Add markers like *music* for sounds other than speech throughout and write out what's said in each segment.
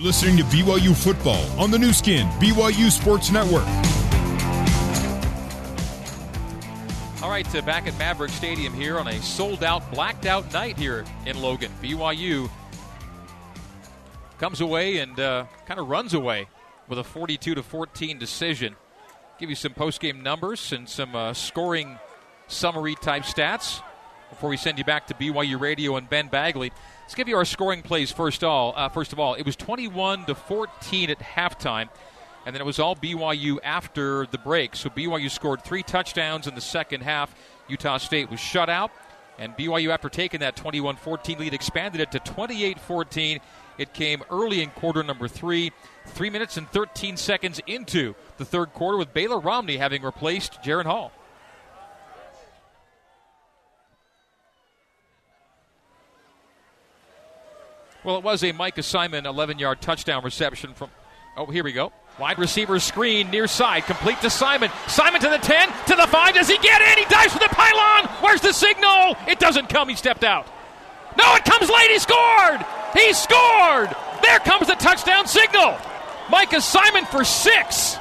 You're listening to BYU football on the Nu Skin, BYU Sports Network. All right, uh, back at Maverick Stadium here on a sold out, blacked out night here in Logan. BYU comes away and uh, kind of runs away with a 42 to 14 decision. Give you some post game numbers and some uh, scoring summary type stats before we send you back to BYU Radio and Ben Bagley. Let's give you our scoring plays first. All uh, first of all, it was 21 to 14 at halftime, and then it was all BYU after the break. So BYU scored three touchdowns in the second half. Utah State was shut out, and BYU, after taking that 21-14 lead, expanded it to 28-14. It came early in quarter number three, three minutes and 13 seconds into the third quarter, with Baylor Romney having replaced Jaren Hall. Well, it was a Micah Simon 11 yard touchdown reception from. Oh, here we go. Wide receiver screen near side, complete to Simon. Simon to the 10, to the 5. Does he get in? He dives for the pylon. Where's the signal? It doesn't come. He stepped out. No, it comes late. He scored. He scored. There comes the touchdown signal. Micah Simon for six.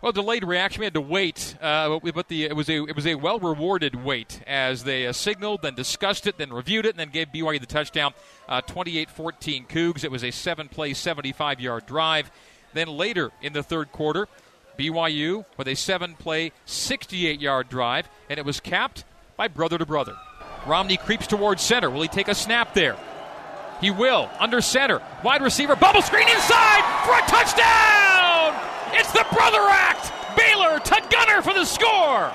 Well, delayed reaction. We had to wait, uh, but the it was a it was a well rewarded wait as they uh, signaled, then discussed it, then reviewed it, and then gave BYU the touchdown. Uh, 28-14 Cougs. It was a seven-play, 75-yard drive. Then later in the third quarter, BYU with a seven-play, 68-yard drive, and it was capped by brother to brother. Romney creeps towards center. Will he take a snap there? He will. Under center. Wide receiver. Bubble screen inside for a touchdown! It's the Brother Act! Baylor to Gunnar for the score!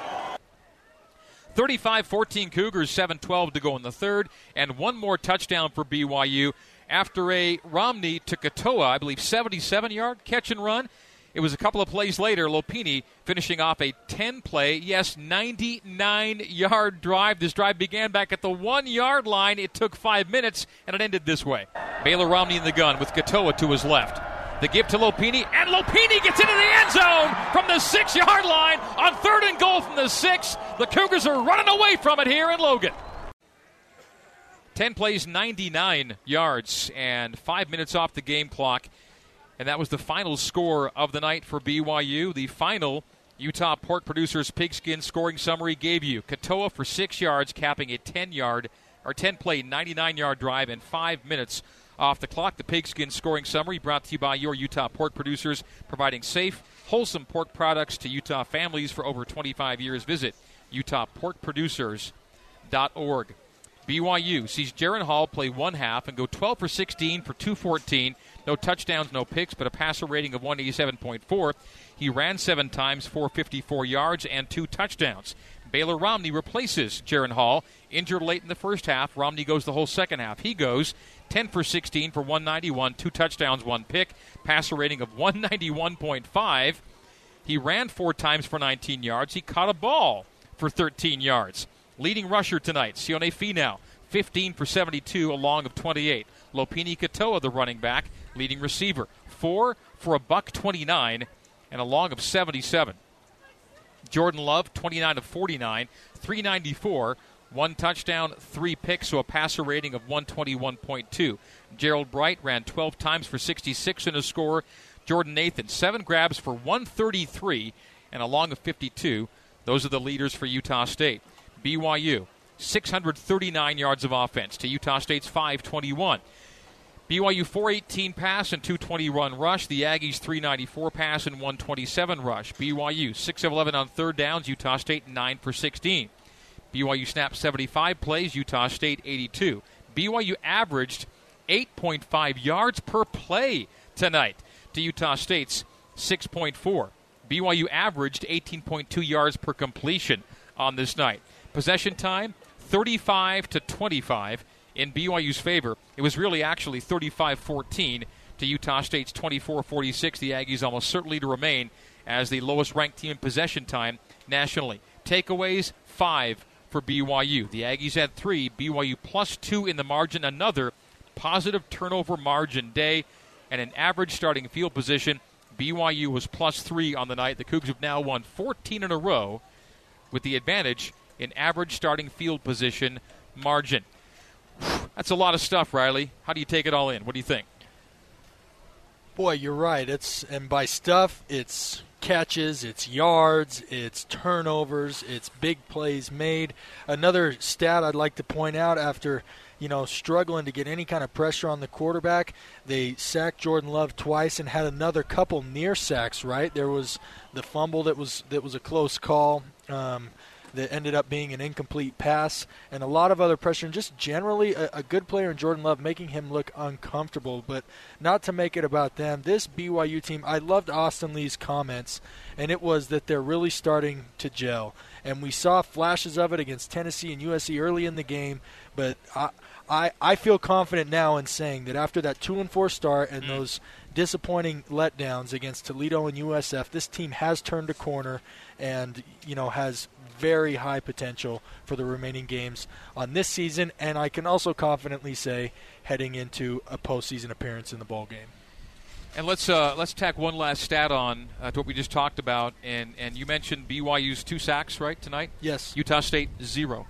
35 14 Cougars, 7 12 to go in the third, and one more touchdown for BYU after a Romney to Katoa, I believe 77 yard catch and run. It was a couple of plays later, Lopini finishing off a 10 play, yes, 99 yard drive. This drive began back at the one yard line. It took five minutes, and it ended this way. Baylor Romney in the gun with Katoa to his left. The give to Lopini, and Lopini gets into the end zone from the six yard line on third and goal from the six. The Cougars are running away from it here in Logan. 10 plays, 99 yards, and five minutes off the game clock. And that was the final score of the night for BYU. The final Utah Pork Producers Pigskin scoring summary gave you Katoa for six yards, capping a 10 yard or 10 play, 99 yard drive in five minutes off the clock. The Pigskin scoring summary brought to you by your Utah pork producers, providing safe, wholesome pork products to Utah families for over 25 years. Visit UtahPorkProducers.org. BYU sees Jaren Hall play one half and go 12 for 16 for 214. No touchdowns, no picks, but a passer rating of 187.4. He ran seven times, 454 yards, and two touchdowns. Baylor Romney replaces Jaren Hall, injured late in the first half. Romney goes the whole second half. He goes 10 for 16 for 191, two touchdowns, one pick, passer rating of 191.5. He ran four times for 19 yards. He caught a ball for 13 yards. Leading rusher tonight, Sione Finau, 15 for 72, a long of 28. Lopini Katoa, the running back, leading receiver, four for a buck 29 and a long of 77. Jordan Love, 29 of 49, 394, one touchdown, three picks, so a passer rating of 121.2. Gerold Bright ran 12 times for 66 and a score. Jordan Nathan, seven grabs for 133 and a long of 52. Those are the leaders for Utah State. BYU, 639 yards of offense to Utah State's 521. BYU 418 pass and 220 run rush. The Aggies 394 pass and 127 rush. BYU 6 of 11 on third downs. Utah State 9 for 16. BYU snapped 75 plays. Utah State 82. BYU averaged 8.5 yards per play tonight to Utah State's 6.4. BYU averaged 18.2 yards per completion on this night. Possession time 35 to 25 in BYU's favor. It was really actually 35 14 to Utah State's 24 46. The Aggies almost certainly to remain as the lowest ranked team in possession time nationally. Takeaways, five for BYU. The Aggies had three, BYU plus two in the margin, another positive turnover margin day, and an average starting field position. BYU was plus three on the night. The Cougs have now won 14 in a row with the advantage in average starting field position margin. That's a lot of stuff, Riley. How do you take it all in? What do you think? Boy, you're right. It's and by stuff, it's catches, it's yards, it's turnovers, it's big plays made. Another stat I'd like to point out after you know, struggling to get any kind of pressure on the quarterback. They sacked Jordan Love twice and had another couple near sacks. Right there was the fumble that was that was a close call. Um, that ended up being an incomplete pass, and a lot of other pressure, and just generally a, a, good player in Jordan Love making him look uncomfortable. But not to make it about them. This BYU team, I loved Austin Lee's comments, and it was that they're really starting to gel. And we saw flashes of it against Tennessee and USC early in the game, but I, I, I feel confident now in saying that after that two and four start and mm. those disappointing letdowns against Toledo and USF, this team has turned a corner and you know has very high potential for the remaining games on this season, and I can also confidently say heading into a postseason appearance in the bowl game. And let's uh, let's tack one last stat on uh, to what we just talked about, and and you mentioned BYU's two sacks right tonight. Yes. Utah State zero,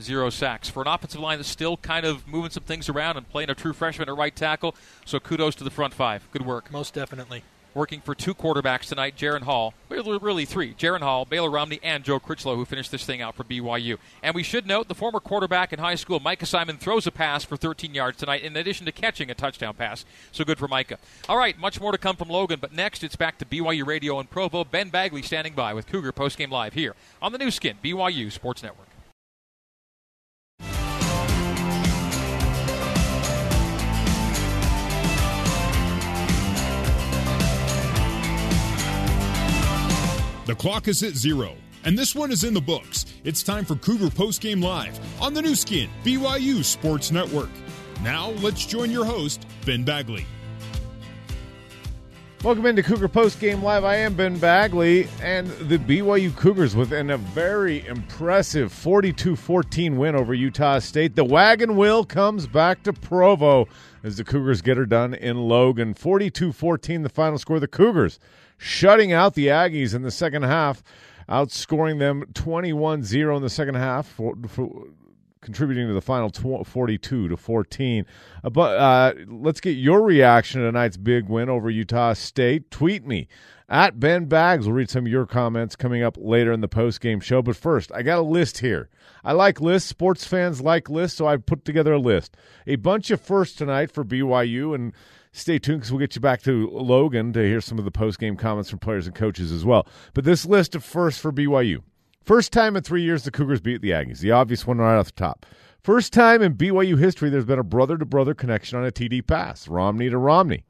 zero sacks for an offensive line that's still kind of moving some things around and playing a true freshman at right tackle. So kudos to the front five. Good work. Most definitely working for two quarterbacks tonight, Jaren Hall, really three, Jaren Hall, Baylor Romney, and Joe Critchlow, who finished this thing out for BYU. And we should note the former quarterback in high school, Micah Simon, throws a pass for 13 yards tonight, in addition to catching a touchdown pass. So good for Micah. All right, much more to come from Logan, but next it's back to BYU Radio in Provo. Ben Bagley standing by with Cougar Postgame Live here on the Nu Skin, BYU Sports Network. The clock is at zero, and this one is in the books. It's time for Cougar Postgame Live on the Nu Skin, BYU Sports Network. Now, let's join your host, Ben Bagley. Welcome into Cougar Postgame Live. I am Ben Bagley, and the BYU Cougars within a very impressive 42 14 win over Utah State. The wagon wheel comes back to Provo as the Cougars get her done in Logan. 42 14, the final score. The Cougars shutting out the Aggies in the second half, outscoring them 21 0 in the second half, for, for, contributing to the final tw- 42 to 14. Uh, but uh, let's get your reaction to tonight's big win over Utah State. Tweet me at Ben Bags. We'll read some of your comments coming up later in the post game show. But first, I got a list here. I like lists. Sports fans like lists, so I put together a list. A bunch of firsts tonight for BYU and stay tuned because we'll get you back to Logan to hear some of the post game comments from players and coaches as well. But this list of first for BYU. First time in three years the Cougars beat the Aggies. The obvious one right off the top. First time in BYU history there's been a brother to brother connection on a TD pass, Romney to Romney.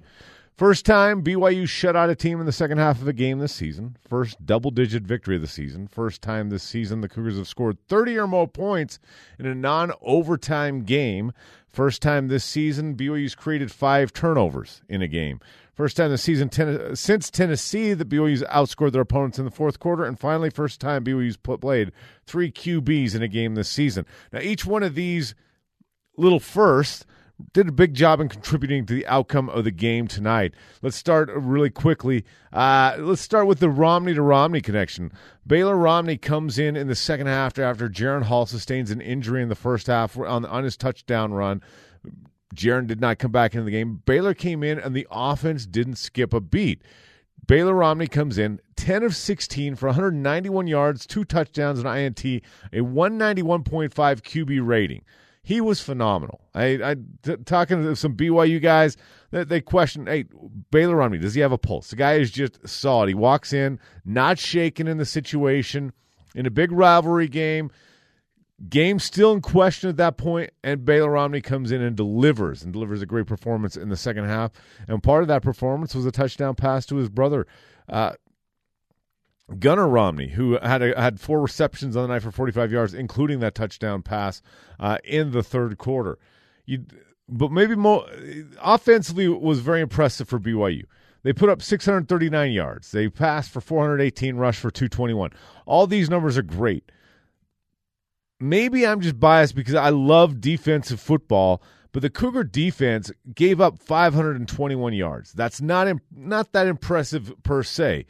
First time BYU shut out a team in the second half of a game this season. First double digit victory of the season. First time this season the Cougars have scored 30 or more points in a non overtime game. First time this season, BYU's created five turnovers in a game. First time this season ten- since Tennessee that BYU's outscored their opponents in the fourth quarter. And finally, first time BYU's played three QBs in a game this season. Now, each one of these little firsts did a big job in contributing to the outcome of the game tonight. Let's start really quickly. Uh, let's start with the Romney to Romney connection. Baylor Romney comes in in the second half after Jaren Hall sustains an injury in the first half on, on his touchdown run. Jaren did not come back into the game. Baylor came in and the offense didn't skip a beat. Baylor Romney comes in 10 of 16 for 191 yards, two touchdowns, and INT, a 191.5 QB rating he was phenomenal. I, I t- talking to some BYU guys, they, they question, hey, Baylor Romney, does he have a pulse? The guy is just solid. He walks in, not shaken in the situation, in a big rivalry game. Game still in question at that point, and Baylor Romney comes in and delivers and delivers a great performance in the second half. And part of that performance was a touchdown pass to his brother. Uh, Gunnar Romney, who had a, had four receptions on the night for 45 yards, including that touchdown pass uh, in the third quarter. You, but maybe more offensively was very impressive for BYU. They put up 639 yards. They passed for 418, rush for 221. All these numbers are great. Maybe I'm just biased because I love defensive football, but the Cougar defense gave up 521 yards. That's not not that impressive per se.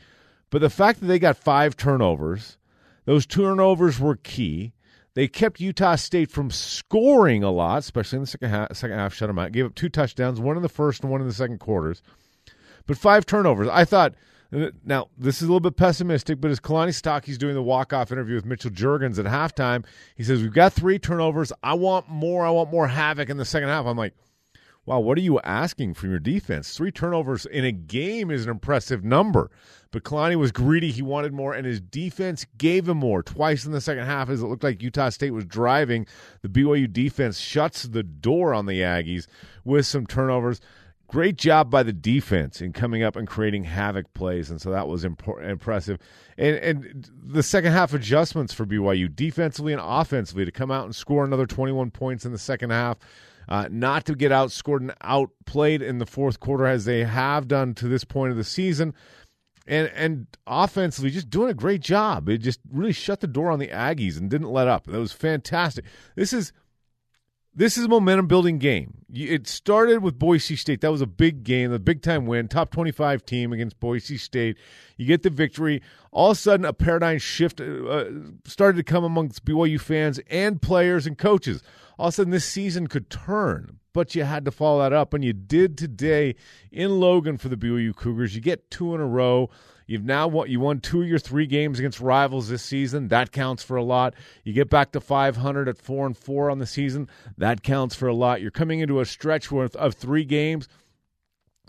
But the fact that they got five turnovers, those turnovers were key. They kept Utah State from scoring a lot, especially in the second half. Second half shut them out. Gave up two touchdowns, one in the first and one in the second quarters, but five turnovers. I thought. Uh, now this is a little bit pessimistic, but as Kalani Sitake's doing the walk-off interview with Mitchell Juergens at halftime, he says we've got three turnovers. I want more. I want more havoc in the second half. I'm like, wow, what are you asking from your defense? Three turnovers in a game is an impressive number. But Kalani was greedy. He wanted more, and his defense gave him more. Twice in the second half, as it looked like Utah State was driving, the BYU defense shuts the door on the Aggies with some turnovers. Great job by the defense in coming up and creating havoc plays, and so that was impressive. And, and the second half adjustments for BYU, defensively and offensively, to come out and score another 21 points in the second half. Uh, not to get outscored and outplayed in the fourth quarter as they have done to this point of the season, and and offensively just doing a great job. It just really shut the door on the Aggies and didn't let up. That was fantastic. This is this is a momentum building game. It started with Boise State. That was a big game, a big time win, top 25 team against Boise State. You get the victory. All of a sudden, a paradigm shift uh, started to come amongst BYU fans and players and coaches. All of a sudden, this season could turn, but you had to follow that up, and you did today in Logan for the BYU Cougars. You get two in a row. You've now won, you won two of your three games against rivals this season. That counts for a lot. You get back to 500 at four and four on the season. That counts for a lot. You're coming into a stretch worth of three games.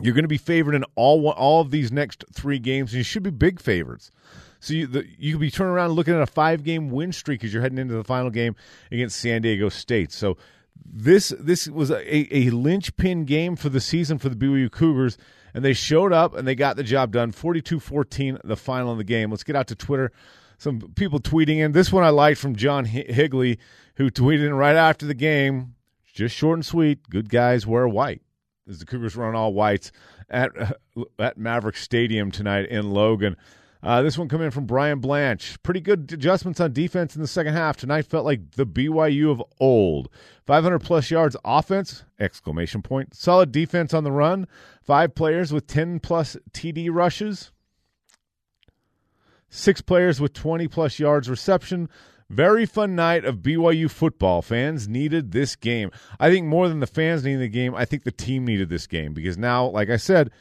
You're going to be favored in all all of these next three games, and you should be big favorites. So you the, you could be turning around looking at a five game win streak as you're heading into the final game against San Diego State. So this this was a, a linchpin game for the season for the BYU Cougars and they showed up and they got the job done 42-14 the final of the game. Let's get out to twitter. Some people tweeting in. This one i liked from john higley who tweeted in right after the game just short and sweet. Good guys wear white. As the cougars run all whites at *laughs* at maverick stadium tonight in logan uh, this one coming in from Brian Blanche. Pretty good adjustments on defense in the second half. Tonight felt like the BYU of old. 500 plus yards offense! Exclamation point. Solid defense on the run. Five players with 10 plus TD rushes. Six players with 20 plus yards reception. Very fun night of BYU football. Fans needed this game. I think more than the fans needed the game, I think the team needed this game because now, like I said,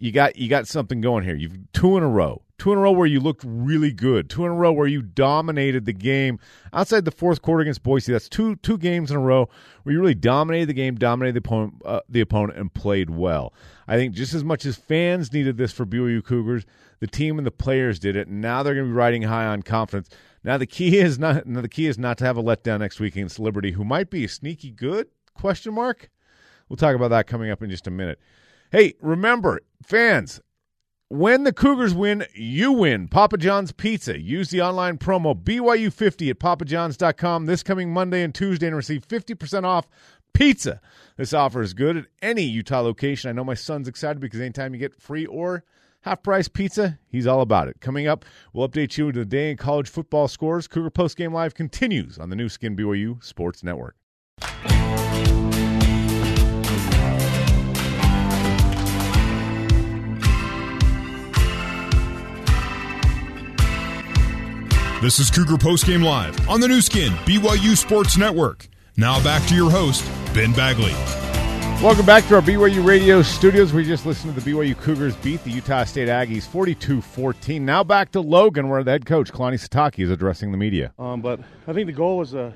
you got you got something going here. You've two in a row, two in a row where you looked really good, two in a row where you dominated the game outside the fourth quarter against Boise. That's two two games in a row where you really dominated the game, dominated the opponent, uh, the opponent, and played well. I think just as much as fans needed this for BYU Cougars, the team and the players did it. And now they're going to be riding high on confidence. Now the key is not the key is not to have a letdown next week against Liberty, who might be sneaky good question mark. We'll talk about that coming up in just a minute. Hey, remember, fans, when the Cougars win, you win. Papa John's Pizza. Use the online promo BYU50 at papajohns.com this coming Monday and Tuesday and receive 50% off pizza. This offer is good at any Utah location. I know my son's excited because anytime you get free or half price pizza, he's all about it. Coming up, we'll update you to the day in college football scores. Cougar Post Game Live continues on the Nu Skin BYU Sports Network. This is Cougar Postgame Live on the Nu Skin, BYU Sports Network. Now back to your host, Ben Bagley. Welcome back to our BYU radio studios. We just listened to the BYU Cougars beat the Utah State Aggies 42 14. Now back to Logan, where the head coach, Kalani Sitake, is addressing the media. Um, but I think the goal was, uh,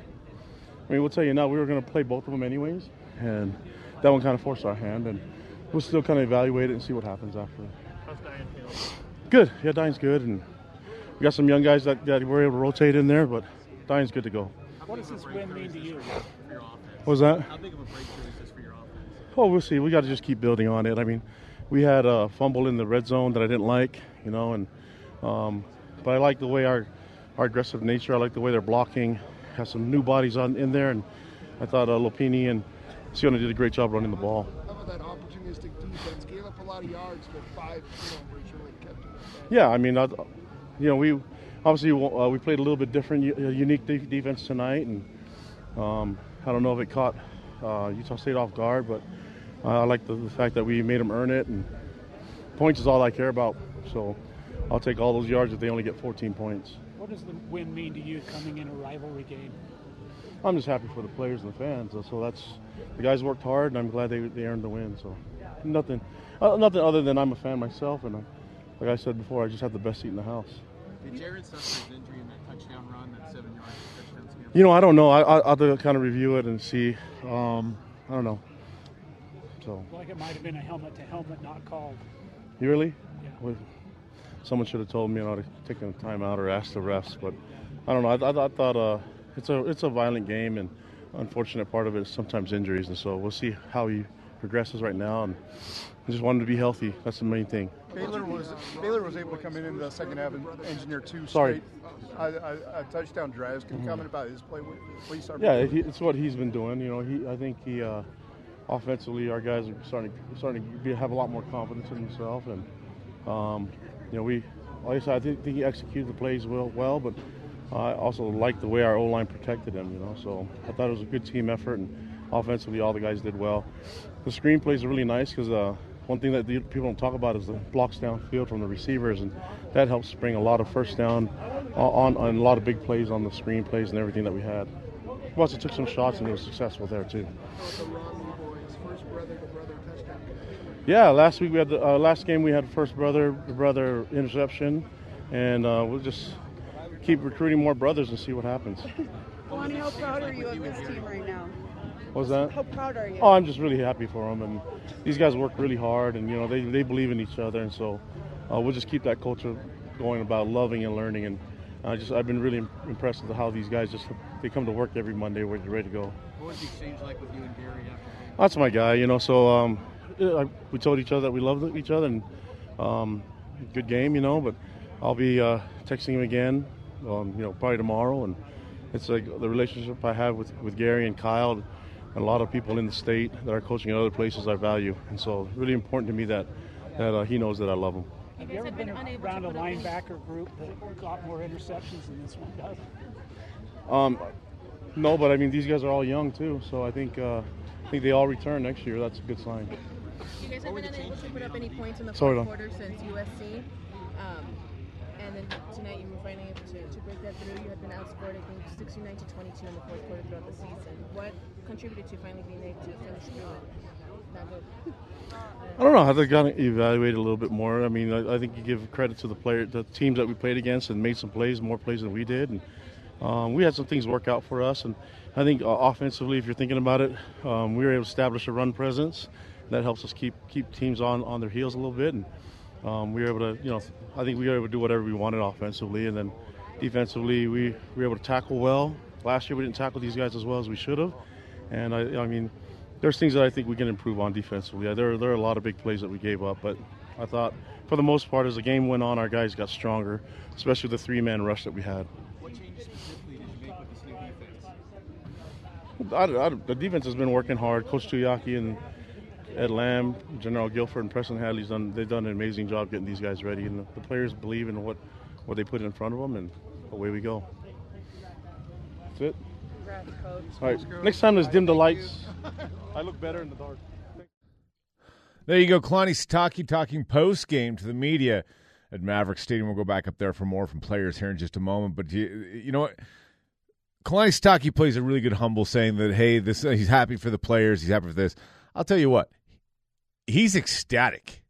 I mean, we'll tell you now, we were going to play both of them anyways. And that one kind of forced our hand. And we'll still kind of evaluate it and see what happens after. How's Diane feeling? Good. Yeah, Diane's good. And we got some young guys that, that were able to rotate in there, but Diane's good to go. What does this win mean to you for your offense? What was that? How big of a breakthrough is this for your offense? Oh, we'll see. We got to just keep building on it. I mean, we had a fumble in the red zone that I didn't like, you know, and um, but I like the way our our aggressive nature. I like the way they're blocking. Have some new bodies on in there, and I thought uh, Lopini and Sione did a great job running the ball. How about that opportunistic defense? Gave up a lot of yards, but five turnovers really kept it. Yeah, I mean, I, you know, we obviously uh, we played a little bit different, unique de- defense tonight, and um, I don't know if it caught uh, Utah State off guard, but I like the, the, fact that we made them earn it, and points is all I care about. So I'll take all those yards if they only get 14 points. What does the win mean to you coming in a rivalry game? I'm just happy for the players and the fans. So that's the guys worked hard, and I'm glad they, they earned the win. So nothing, uh, nothing other than I'm a fan myself, and I, like I said before, I just have the best seat in the house. Did Jared suffer his injury in that touchdown run, that seven yard touchdown scamper? You know, I don't know. I, I, I'll have to kind of review it and see. Um, I don't know. So Like it might have been a helmet to helmet not called. you really? Yeah. Well, someone should have told me, and I'd have taken a timeout or asked the refs. But I don't know. I, I, I thought uh, it's a it's a violent game, and unfortunate part of it is sometimes injuries, and so we'll see how he progresses right now. And I just wanted to be healthy. That's the main thing. Baylor was Baylor was able to come in in the second half and engineer two Sorry. straight uh, uh, touchdown drives. Can you comment about his play? Please. Yeah, it's what he's been doing. You know, he I think he uh, offensively, our guys are starting starting to be, have a lot more confidence in themselves, and um, you know, we like I said, I think, think he executed the plays well, well, but I also like the way our O line protected him. You know, so I thought it was a good team effort, and offensively, all the guys did well. The screen plays are really nice because. Uh, one thing that people don't talk about is the blocks downfield from the receivers, and that helps bring a lot of first down on, on a lot of big plays on the screen plays and everything that we had. We also took some shots and it was successful there too. Yeah, last week we had the uh, last game we had first brother brother interception, and uh, we'll just keep recruiting more brothers and see what happens. Lonnie, how proud are you of this team right now? What's that? How proud are you? Oh, I'm just really happy for them, and these guys work really hard, and you know they, they believe in each other, and so uh, we'll just keep that culture going about loving and learning, and I just I've been really impressed with how these guys just they come to work every Monday where they're ready to go. What was the exchange like with you and Gary after? That's my guy, you know. So um, yeah, we told each other that we love each other, and um, good game, you know. But I'll be uh, texting him again, um, you know, probably tomorrow. And it's like the relationship I have with, with Gary and Kyle, and a lot of people in the state that are coaching at other places I value, and so really important to me that that uh, he knows that I love him. Have you ever been around a linebacker group that got more interceptions than this one does? Um, no, but I mean these guys are all young too, so I think uh, I think they all return next year. That's a good sign. You guys have been unable to put up any points in the Sorry, fourth Don. quarter since USC. Um, and then tonight you were finally able to, to break that through. You had been outscored, I think, 69 to 22 in the fourth quarter throughout the season. What contributed to finally being able to finish through? That. I don't know. Think got to evaluate a little bit more. I mean, I, I think you give credit to the player, the teams that we played against, and made some plays, more plays than we did, and um, we had some things work out for us. And I think uh, offensively, if you're thinking about it, um, we were able to establish a run presence that helps us keep keep teams on on their heels a little bit, and um, we were able to, you know, I think we were able to do whatever we wanted offensively, and then defensively, we, we were able to tackle well. Last year, we didn't tackle these guys as well as we should have, and I, I mean, there's things that I think we can improve on defensively. Yeah, there, there are a lot of big plays that we gave up, but I thought for the most part, as the game went on, our guys got stronger, especially the three-man rush that we had. What changes specifically did you make with this new defense? I, I, the defense has been working hard. Coach Tuiaki and Ed Lamb, Jernaro Gilford, and Preston Hadley's done. They've done an amazing job getting these guys ready, and the, the players believe in what what they put in front of them, and away we go. That's it. Congrats, coach. All right. Next time, let's dim the lights. *laughs* I look better in the dark. There you go, Kalani Sitake talking post game to the media at Maverick Stadium. We'll go back up there for more from players here in just a moment. But you, you know what? Kalani Sitake plays a really good humble saying that, hey, this he's happy for the players, he's happy for this. I'll tell you what, he's ecstatic.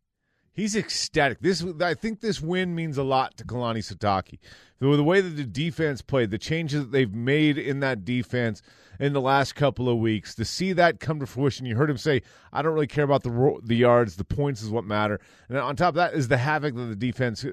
He's ecstatic. This I think this win means a lot to Kalani Sitake. The, the way that the defense played, the changes that they've made in that defense in the last couple of weeks, to see that come to fruition. You heard him say, "I don't really care about the the yards. The points is what matter." And on top of that is the havoc that the defense uh,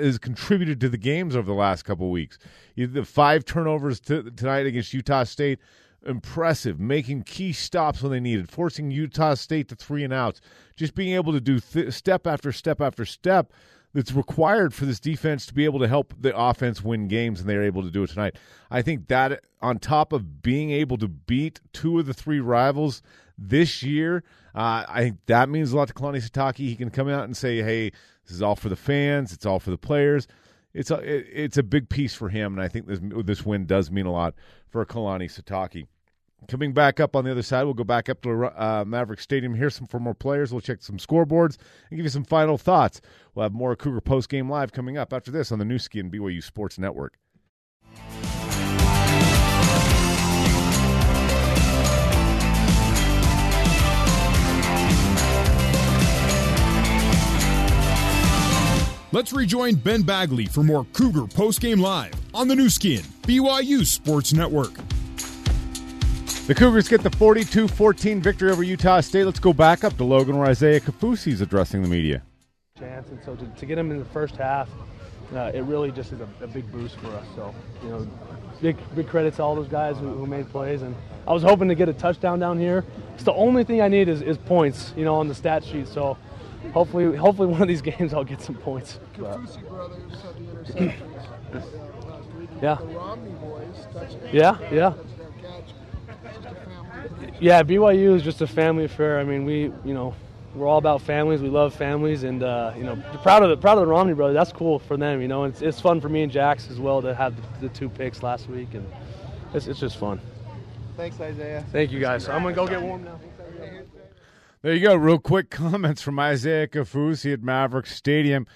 has contributed to the games over the last couple of weeks. The five turnovers to, tonight against Utah State impressive, making key stops when they needed, forcing Utah State to three and outs, just being able to do th- step after step after step that's required for this defense to be able to help the offense win games, and they're able to do it tonight. I think that on top of being able to beat two of the three rivals this year, uh, I think that means a lot to Kalani Sitake. He can come out and say, "Hey, this is all for the fans. It's all for the players." It's a it, it's a big piece for him, and I think this this win does mean a lot for Kalani Sitake. Coming back up on the other side, we'll go back up to uh, Maverick Stadium. Hear some for more players. We'll check some scoreboards and give you some final thoughts. We'll have more Cougar post game live coming up after this on the Nu Skin BYU Sports Network. Let's rejoin Ben Bagley for more Cougar postgame live on the Nu Skin, BYU Sports Network. The Cougars get the 42 14 victory over Utah State. Let's go back up to Logan where Isaiah Kaufusi is addressing the media. Chance, and so to, to get him in the first half, uh, it really just is a, a, big boost for us. So, you know, big big credit to all those guys who, who, made plays. And I was hoping to get a touchdown down here. It's the only thing I need is, is points, you know, on the stat sheet. So hopefully, hopefully one of these games I'll get some points. Kaufusi brothers had the interceptions last week. Yeah. The Romney boys touchdown. Yeah, yeah. Yeah, BYU is just a family affair. I mean, we, you know, we're all about families. We love families, and uh, you know, proud of the proud of the Romney brothers. That's cool for them. You know, it's, it's fun for me and Jax as well to have the, the two picks last week, and it's, it's just fun. Thanks, Isaiah. Thank you guys. So I'm gonna go get warm now. There you go. Real quick *laughs* comments from Isaiah Kaufusi at Maverick Stadium.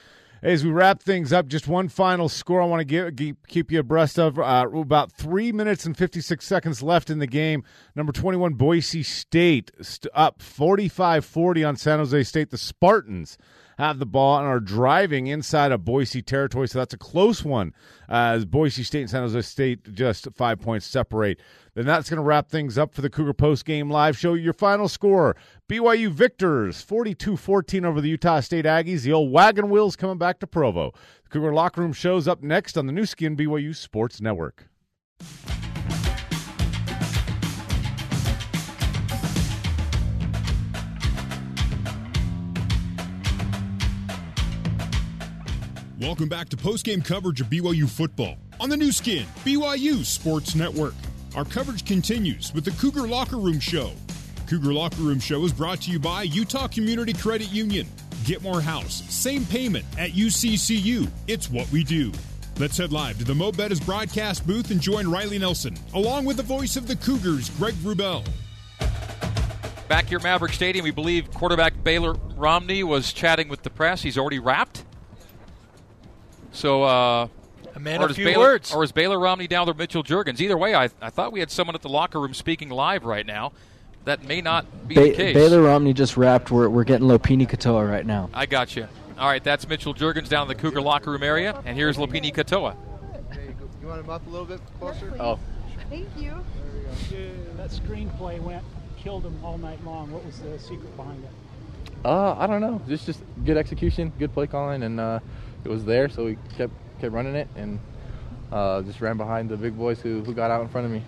As we wrap things up, just one final score I want to give, keep you abreast of. Uh, about three minutes and 56 seconds left in the game. Number 21, Boise State, st- up 45 40 on San Jose State. The Spartans have the ball and are driving inside of Boise territory, so that's a close one. As Boise State and San Jose State just five points separate. Then that's going to wrap things up for the Cougar Post Game Live Show. Your final score BYU victors 42 14 over the Utah State Aggies. The old wagon wheels coming back to Provo. The Cougar Locker Room shows up next on the Nu Skin BYU Sports Network. Welcome back to postgame coverage of BYU football on the Nu Skin, BYU Sports Network. Our coverage continues with the Cougar Locker Room Show. Cougar Locker Room Show is brought to you by Utah Community Credit Union. Get more house, same payment at UCCU. It's what we do. Let's head live to the Mo Bettahs broadcast booth and join Riley Nelson, along with the voice of the Cougars, Greg Wrubell. Back here at Maverick Stadium, we believe quarterback Baylor Romney was chatting with the press. He's already wrapped. So, uh, a man or of few Baylor, words. Or is Baylor Romney down there, Mitchell Juergens? Either way, I, I thought we had someone at the locker room speaking live right now. That may not be ba- the case. Baylor Romney just wrapped. We're, we're getting Lopini Katoa right now. I got you. All right, that's Mitchell Juergens down in the Cougar locker room area, and here's Lopini Katoa. You want him up a little bit closer? Oh. Thank you. That screenplay went, killed him all night long. What was the secret behind it? Uh, I don't know. Just just good execution, good play calling, and uh, it was there, so we kept kept running it and uh, just ran behind the big boys who, who got out in front of me.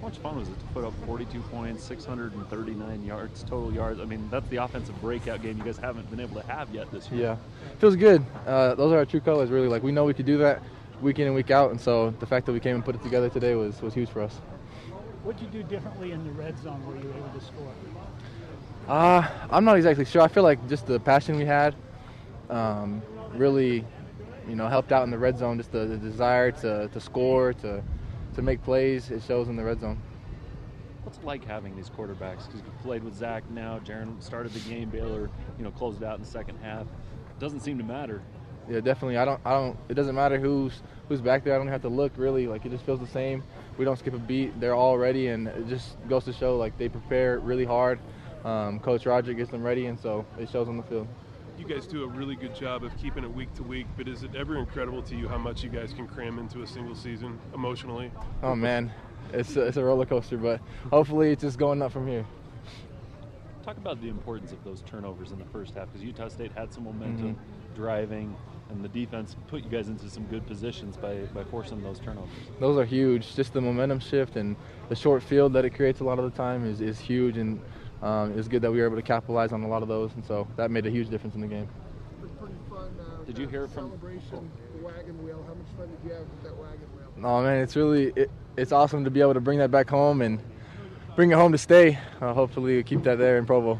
How much fun was it to put up 42 points, 639 yards, total yards? I mean, that's the offensive breakout game you guys haven't been able to have yet this year. Yeah, feels good. Uh, those are our true colors, really. Like we know we could do that week in and week out, and so the fact that we came and put it together today was, was huge for us. What did you do differently in the red zone where you were able to score? Uh, I'm not exactly sure. I feel like just the passion we had um, really, you know, helped out in the red zone. Just the, the desire to, to score, to to make plays, it shows in the red zone. What's it like having these quarterbacks? Because you played with Zach now. Jaren started the game. Baylor, you know, closed it out in the second half. Doesn't seem to matter. Yeah, definitely. I don't. I don't. It doesn't matter who's who's back there. I don't have to look really. Like it just feels the same. We don't skip a beat. They're all ready, and it just goes to show like they prepare really hard. Um, Coach Roger gets them ready, and so it shows on the field. You guys do a really good job of keeping it week to week, but is it ever incredible to you how much you guys can cram into a single season emotionally? Oh man, it's a, it's a roller coaster, but hopefully it's just going up from here. Talk about the importance of those turnovers in the first half because Utah State had some momentum Mhm. driving, and the defense put you guys into some good positions by, by forcing those turnovers. Those are huge. Just the momentum shift and the short field that it creates a lot of the time is, is huge, and um, was good that we were able to capitalize on a lot of those, and so that made a huge difference in the game. It's pretty fun. Uh, Did you hear from- celebration, the wagon wheel? How much fun did you have with that wagon wheel? Oh man, it's really it, it's awesome to be able to bring that back home and bring it home to stay. Uh, hopefully, we keep that there in Provo.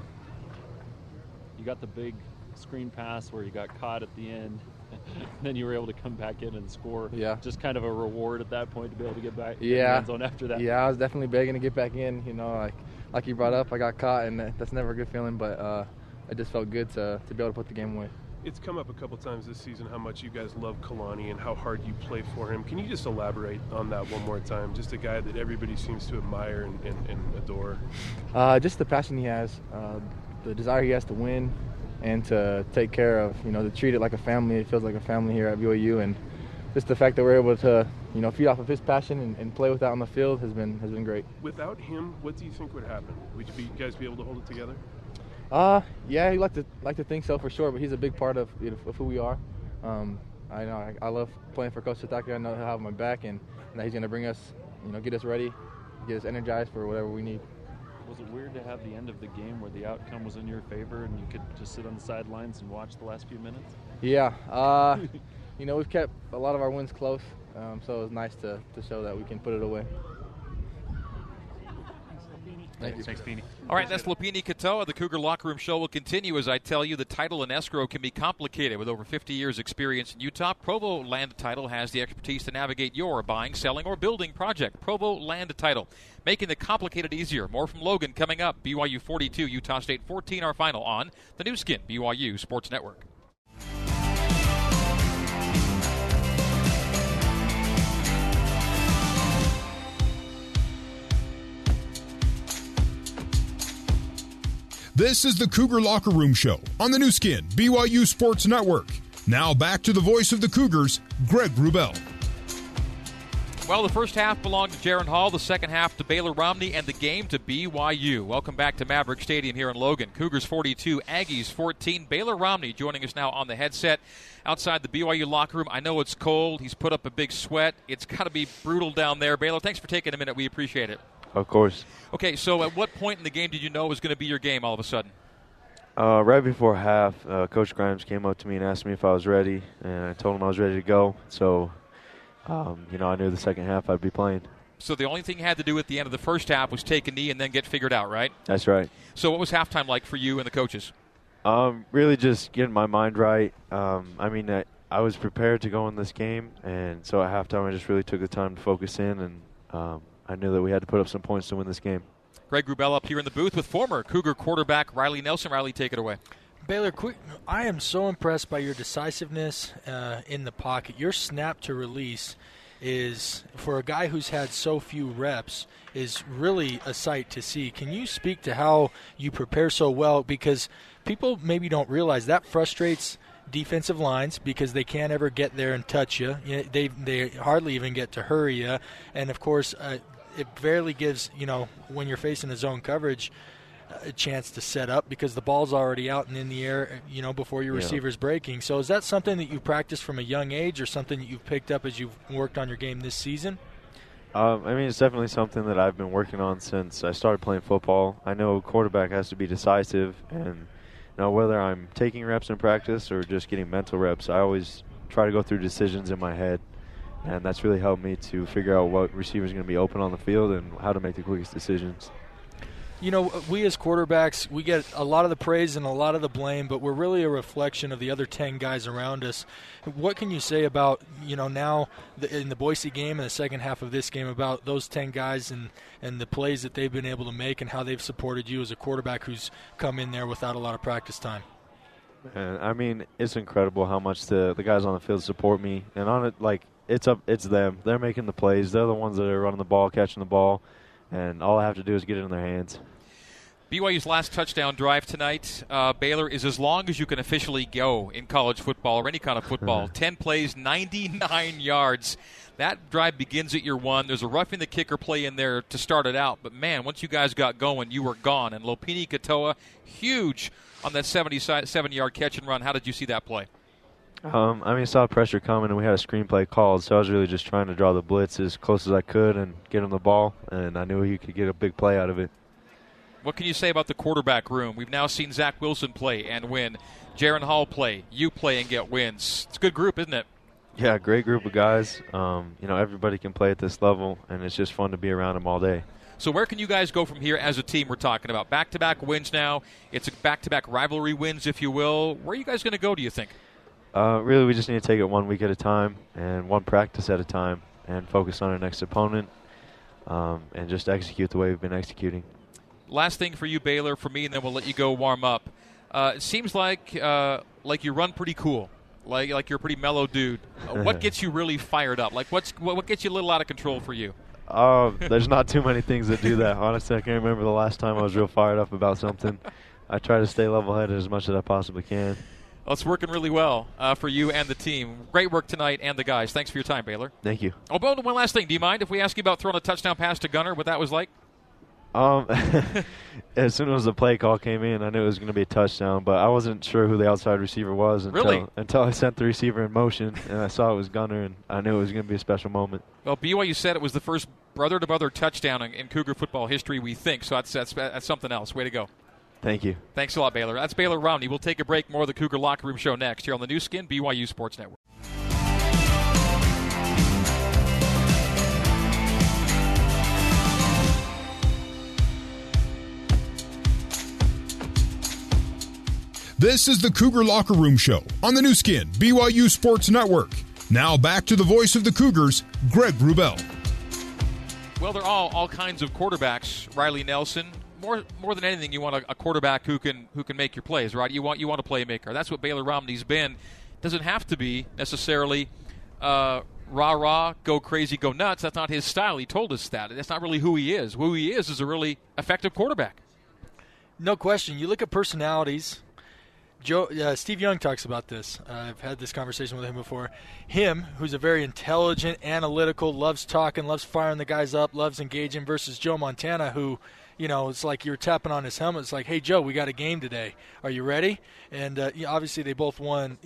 You got the big screen pass where you got caught at the end. *laughs* then you were able to come back in and score. Yeah. Just kind of a reward at that point to be able to get back in the Yeah. end zone after that. Yeah, I was definitely begging to get back in. You know, like like you brought up, I got caught, and that's never a good feeling. But uh, it just felt good to to be able to put the game away. It's come up a couple times this season how much you guys love Kalani and how hard you play for him. Can you just elaborate on that one more time? Just a guy that everybody seems to admire and, and, and adore. Uh, just the passion he has, uh, the desire he has to win, and to take care of, you know, to treat it like a family. It feels like a family here at BYU, and just the fact that we're able to, you know, feed off of his passion and, and play with that on the field has been has been great. Without him, what do you think would happen? Would you, be, you guys be able to hold it together? Uh, yeah, he like to like to think so for sure, but he's a big part of, you know, of who we are. Um, I know I, I love playing for Coach Sitake. I know he'll have my back, and, and that he's going to bring us, you know, get us ready, get us energized for whatever we need. Was it weird to have the end of the game where the outcome was in your favor and you could just sit on the sidelines and watch the last few minutes? Yeah, uh, *laughs* you know, we've kept a lot of our wins close, um, so it was nice to, to show that we can put it away. Thank you. Thanks, Beanie. All right, that's Lopini Katoa. The Cougar Locker Room Show will continue as I tell you the title and escrow can be complicated. With over 50 years' experience in Utah, Provo Land Title has the expertise to navigate your buying, selling, or building project. Provo Land Title, making the complicated easier. More from Logan coming up. BYU 42, Utah State 14, our final on the Nu Skin, BYU Sports Network. This is the Cougar Locker Room Show on the Nu Skin, BYU Sports Network. Now back to the voice of the Cougars, Greg Wrubell. Well, the first half belonged to Jaren Hall, the second half to Baylor Romney, and the game to BYU. Welcome back to Maverick Stadium here in Logan. Cougars 42, Aggies 14. Baylor Romney joining us now on the headset outside the BYU locker room. I know it's cold. He's put up a big sweat. It's got to be brutal down there. Baylor, thanks for taking a minute. We appreciate it. Of course. Okay, so at what point in the game did you know it was going to be your game all of a sudden? Uh, right before half, uh, Coach Grimes came up to me and asked me if I was ready, and I told him I was ready to go. So, um, you know, I knew the second half I'd be playing. So the only thing you had to do at the end of the first half was take a knee and then get figured out, right? That's right. So what was halftime like for you and the coaches? Um, really just getting my mind right. Um, I mean, I, I was prepared to go in this game, and so at halftime I just really took the time to focus in, and um, I knew that we had to put up some points to win this game. Greg Wrubell up here in the booth with former Cougar quarterback Riley Nelson. Riley, take it away. Baylor, quick! I am so impressed by your decisiveness uh, in the pocket. Your snap to release is, for a guy who's had so few reps, is really a sight to see. Can you speak to how you prepare so well? Because people maybe don't realize that frustrates defensive lines because they can't ever get there and touch you. you know, they they hardly even get to hurry you, and of course, uh, it barely gives you know when you're facing a zone coverage a chance to set up because the ball's already out and in the air, you know, before your Yeah. receiver's breaking. So is that something that you practice from a young age, or something that you've picked up as you've worked on your game this season? Um, I mean, it's definitely something that I've been working on since I started playing football. I know a quarterback has to be decisive, and you know whether I'm taking reps in practice or just getting mental reps, I always try to go through decisions in my head, and that's really helped me to figure out what receiver's are going to be open on the field and how to make the quickest decisions. You know, we as quarterbacks, we get a lot of the praise and a lot of the blame, but we're really a reflection of the other 10 guys around us. What can you say about, you know, now the, in the Boise game and the second half of this game about those 10 guys and, and the plays that they've been able to make and how they've supported you as a quarterback who's come in there without a lot of practice time? And I mean, it's incredible how much the the guys on the field support me, and on it like it's up, it's them. They're making the plays. They're the ones that are running the ball, catching the ball, and all I have to do is get it in their hands. BYU's last touchdown drive tonight, uh, Baylor, is as long as you can officially go in college football or any kind of football. *laughs* 10 plays, 99 yards. That drive begins at your one. There's a roughing the kicker play in there to start it out. But man, once you guys got going, you were gone. And Lopini Katoa, huge on that 77 yard catch and run. How did you see that play? Um, I mean, I saw pressure coming, and we had a screenplay called, so I was really just trying to draw the blitz as close as I could and get him the ball, and I knew he could get a big play out of it. What can you say about the quarterback room? We've now seen Zach Wilson play and win. Jaren Hall play. You play and get wins. It's a good group, isn't it? Yeah, great group of guys. Um, you know, everybody can play at this level, and it's just fun to be around them all day. So where can you guys go from here as a team? We're talking about back-to-back wins now. It's a back-to-back rivalry wins, if you will. Where are you guys going to go? Do you think? Uh, really, we just need to take it one week at a time and one practice at a time, and focus on our next opponent, um, and just execute the way we've been executing. Last thing for you, Baylor, for me, and then we'll let you go warm up. Uh, it seems like uh, like you run pretty cool, like like you're a pretty mellow dude. Uh, what *laughs* gets you really fired up? Like what's what, what gets you a little out of control for you? Uh, there's not too *laughs* many things that do that. Honestly, I can't remember the last time I was real fired up about something. I try to stay level-headed as much as I possibly can. Well, it's working really well uh, for you and the team. Great work tonight and the guys. Thanks for your time, Baylor. Thank you. Oh, Bo, one last thing. Do you mind if we ask you about throwing a touchdown pass to Gunnar? What that was like? Um, *laughs* as soon as the play call came in, I knew it was going to be a touchdown, but I wasn't sure who the outside receiver was until Really? until I sent the receiver in motion and I saw it was Gunnar, and I knew it was going to be a special moment. Well, BYU said it was the first brother-to-brother touchdown in, in Cougar football history. We think so. That's, that's that's something else. Way to go. Thank you. Thanks a lot, Baylor. That's Baylor Romney. We'll take a break. More of the Cougar Locker Room Show next here on the Nu Skin BYU Sports Network. This is the Cougar Locker Room Show on the Nu Skin, BYU Sports Network. Now back to the voice of the Cougars, Greg Wrubell. Well, they're all all kinds of quarterbacks. Riley Nelson. More more than anything, you want a, a quarterback who can who can make your plays, right? You want you want a playmaker. That's what Baylor Romney's been. Doesn't have to be necessarily uh, rah rah, go crazy, go nuts. That's not his style. He told us that. That's not really who he is. Who he is is a really effective quarterback. No question. You look at personalities. Joe, uh, Steve Young talks about this. Uh, I've had this conversation with him before. Him, who's a very intelligent, analytical, loves talking, loves firing the guys up, loves engaging, versus Joe Montana, who, you know, it's like you're tapping on his helmet. It's like, hey, Joe, we got a game today. Are you ready? And uh, obviously, they both won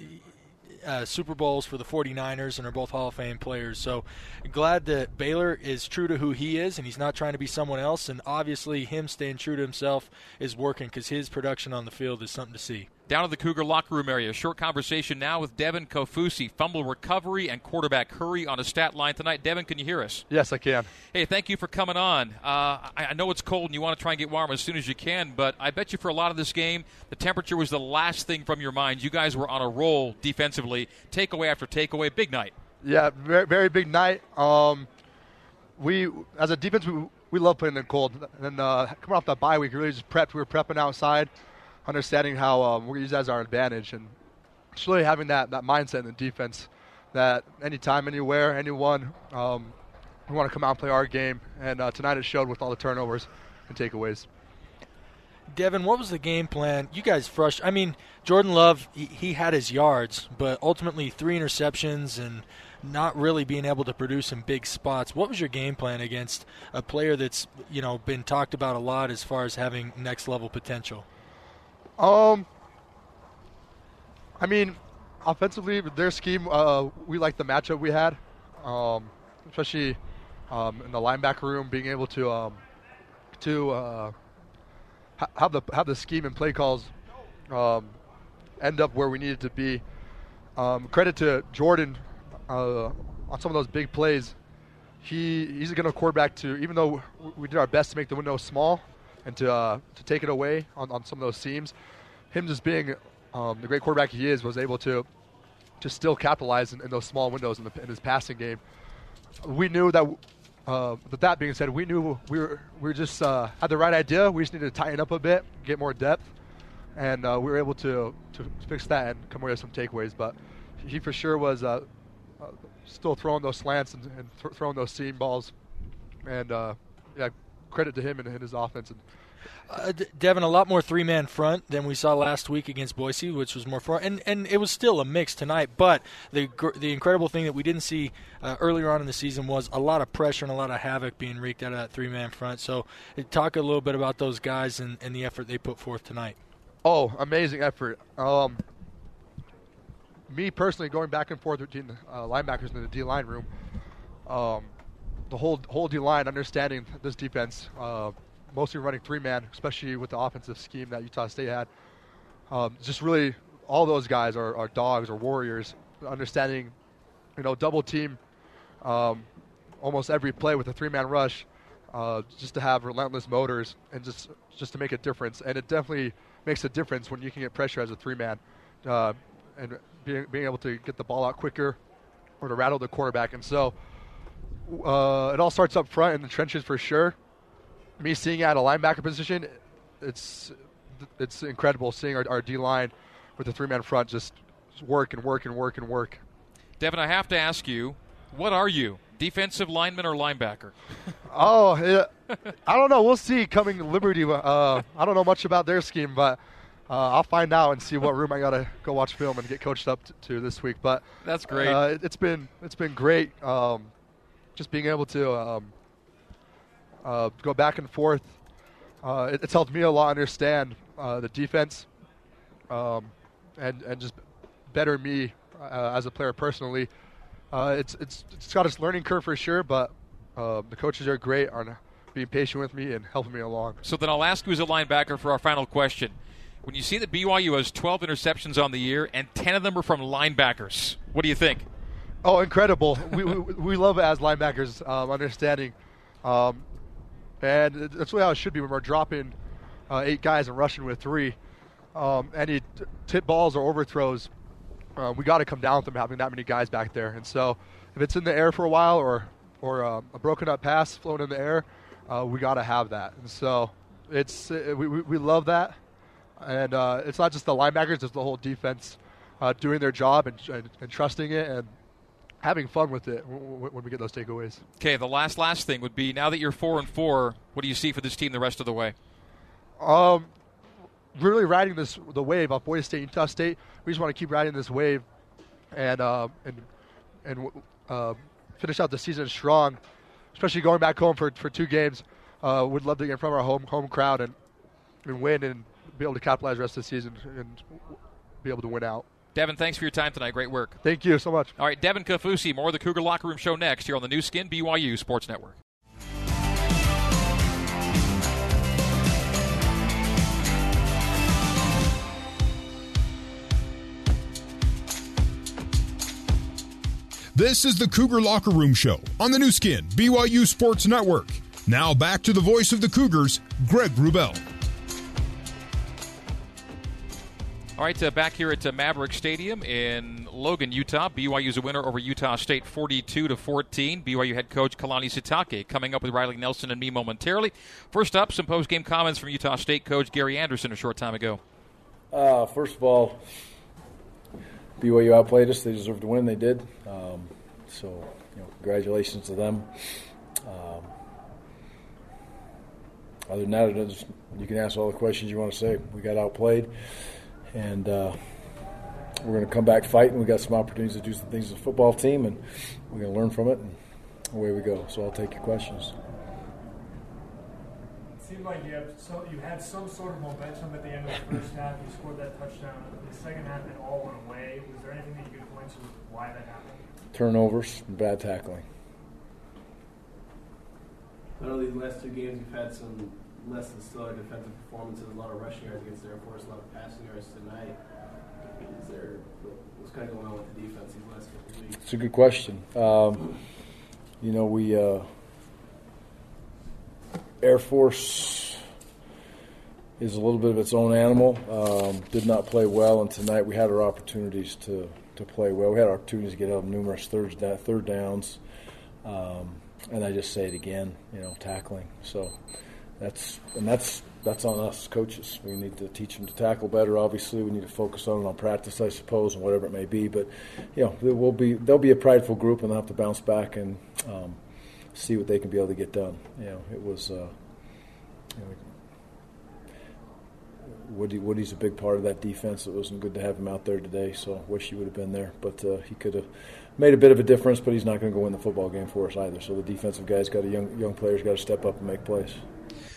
uh, Super Bowls for the 49ers and are both Hall of Fame players. So glad that Baylor is true to who he is and he's not trying to be someone else. And obviously, him staying true to himself is working because his production on the field is something to see. Down to the Cougar locker room area. Short conversation now with Devin Kaufusi. Fumble recovery and quarterback hurry on a stat line tonight. Devin, can you hear us? Yes, I can. Hey, thank you for coming on. Uh, I, I know it's cold and you want to try and get warm as soon as you can, but I bet you for a lot of this game, the temperature was the last thing from your mind. You guys were on a roll defensively, takeaway after takeaway. Big night. Yeah, very, very big night. Um, we, as a defense, we, we love playing in the cold. And uh, coming off that bye week, we really just prepped. We were prepping outside, understanding how um, we're going to use that as our advantage. And just really having that, that mindset in the defense that anytime, anywhere, anyone, um, we want to come out and play our game. And uh, tonight it showed with all the turnovers and takeaways. Devin, what was the game plan? You guys frustrated. I mean, Jordan Love, he, he had his yards, but ultimately three interceptions and not really being able to produce in big spots. What was your game plan against a player that's you know been talked about a lot as far as having next level potential? Um, I mean, offensively, their scheme, uh, we like the matchup we had, um, especially um, in the linebacker room, being able to um, to uh, ha- have the have the scheme and play calls um, end up where we needed to be. Um, credit to Jordan uh, on some of those big plays. He he's going to quarterback to even though we did our best to make the window small and to uh, to take it away on, on some of those seams. Him just being um, the great quarterback he is was able to to still capitalize in, in those small windows in, the, in his passing game. We knew that. Uh, with that being said, we knew we were we just uh, had the right idea. We just needed to tighten up a bit, get more depth, and uh, we were able to to fix that and come away with some takeaways. But he for sure was uh, uh, still throwing those slants and, and th- throwing those seam balls, and yeah, credit to him and, and his offense. And Uh, Devin, a lot more three man front than we saw last week against Boise, which was more fun. And and it was still a mix tonight. But the the incredible thing that we didn't see uh, earlier on in the season was a lot of pressure and a lot of havoc being wreaked out of that three man front. So uh, talk a little bit about those guys and, and the effort they put forth tonight. Oh, amazing effort. Um, me personally, going back and forth between the uh, linebackers in the D line room, um, the whole whole D line understanding this defense, uh, mostly running three man, especially with the offensive scheme that Utah State had. Um, just really, all those guys are, are dogs or warriors, understanding, you know, double team um, almost every play with a three man rush, uh, just to have relentless motors and just just to make a difference. And it definitely makes a difference when you can get pressure as a three man, uh, and being being able to get the ball out quicker or to rattle the quarterback. And so uh, it all starts up front in the trenches for sure. Me seeing at a linebacker position, it's it's incredible seeing our, our D line with the three man front just work and work and work and work. Devin, I have to ask you, what are you? Defensive lineman or linebacker? *laughs* Oh, yeah. I don't know. We'll see coming Liberty. Uh, I don't know much about their scheme, but Uh, I'll find out and see what room I gotta go watch film and get coached up to, to this week. But That's great. Uh, it, has been it's been great. Um, just being able to um, uh, go back and forth. Uh, it, it's helped me a lot understand uh, the defense um, and and just better me uh, as a player personally. Uh, it's it's it's got its learning curve for sure, but uh, the coaches are great on being patient with me and helping me along. So then I'll ask you as a linebacker for our final question. When you see that BYU has 12 interceptions on the year and 10 of them are from linebackers, what do you think? Oh, incredible! we, we we love it as linebackers, um, understanding, um, and that's really how it should be when we're dropping uh, eight guys and rushing with three. Um, any tip balls or overthrows, uh, we got to come down with them having that many guys back there. And so, if it's in the air for a while or or uh, a broken up pass floating in the air, uh, we got to have that. And so, it's uh, we, we, we love that, and uh, it's not just the linebackers; it's the whole defense uh, doing their job and, and, and trusting it and having fun with it when we get those takeaways. Okay, the last last thing would be now that you're four and four, what do you see for this team the rest of the way? Um, really riding this the wave of Boise State, and Utah State. We just want to keep riding this wave, and uh, and and uh, finish out the season strong. Especially going back home for, for two games, uh, would love to get in front of our home home crowd and and win and be able to capitalize the rest of the season and be able to win out. Devin, thanks for your time tonight. Great work. Thank you so much. All right, Devin Kaufusi, more of the Cougar Locker Room Show next here on the Nu Skin BYU Sports Network. This is the Cougar Locker Room Show on the Nu Skin BYU Sports Network. Now back to the voice of the Cougars, Greg Wrubell. All right, uh, back here at uh, Maverick Stadium in Logan, Utah. BYU's a winner over Utah State 42 to 14. BYU head coach Kalani Sitake coming up with Riley Nelson and me momentarily. First up, some post-game comments from Utah State coach Gary Anderson a short time ago. Uh, first of all, BYU outplayed us. They deserved to win. They did. Um, so, you know, congratulations to them. Um, other than that, you can ask all the questions you want to say. We got outplayed, and uh, we're going to come back fighting. We got some opportunities to do some things as a football team, and we're going to learn from it. And away we go. So I'll take your questions. It seemed like you, have so, you had some sort of momentum at the end of the first half. You scored that touchdown. In the second half, it all went away. Was there anything that you could point to why that happened? Turnovers, bad tackling. I know these last two games you've had some less than stellar defensive performances, a lot of rushing yards against the Air Force, a lot of passing yards tonight. Is there what's kind of going on with the defense these last couple weeks? It's a good question. Um, you know, we uh, Air Force is a little bit of its own animal. Um, did not play well, and tonight we had our opportunities to, to play well. We had opportunities to get up numerous third third downs, um, and I just say it again, you know, tackling. So that's and that's that's on us coaches. We need to teach them to tackle better. Obviously, we need to focus on it on practice, I suppose, and whatever it may be. But you know, there will be they'll be a prideful group, and they'll have to bounce back and um, see what they can be able to get done. You know, it was. Uh, you know, Woody, Woody's a big part of that defense. It wasn't good to have him out there today, so I wish he would have been there. But uh, he could have made a bit of a difference. But he's not going to go win the football game for us either. So the defensive guys got a young young players got to step up and make plays.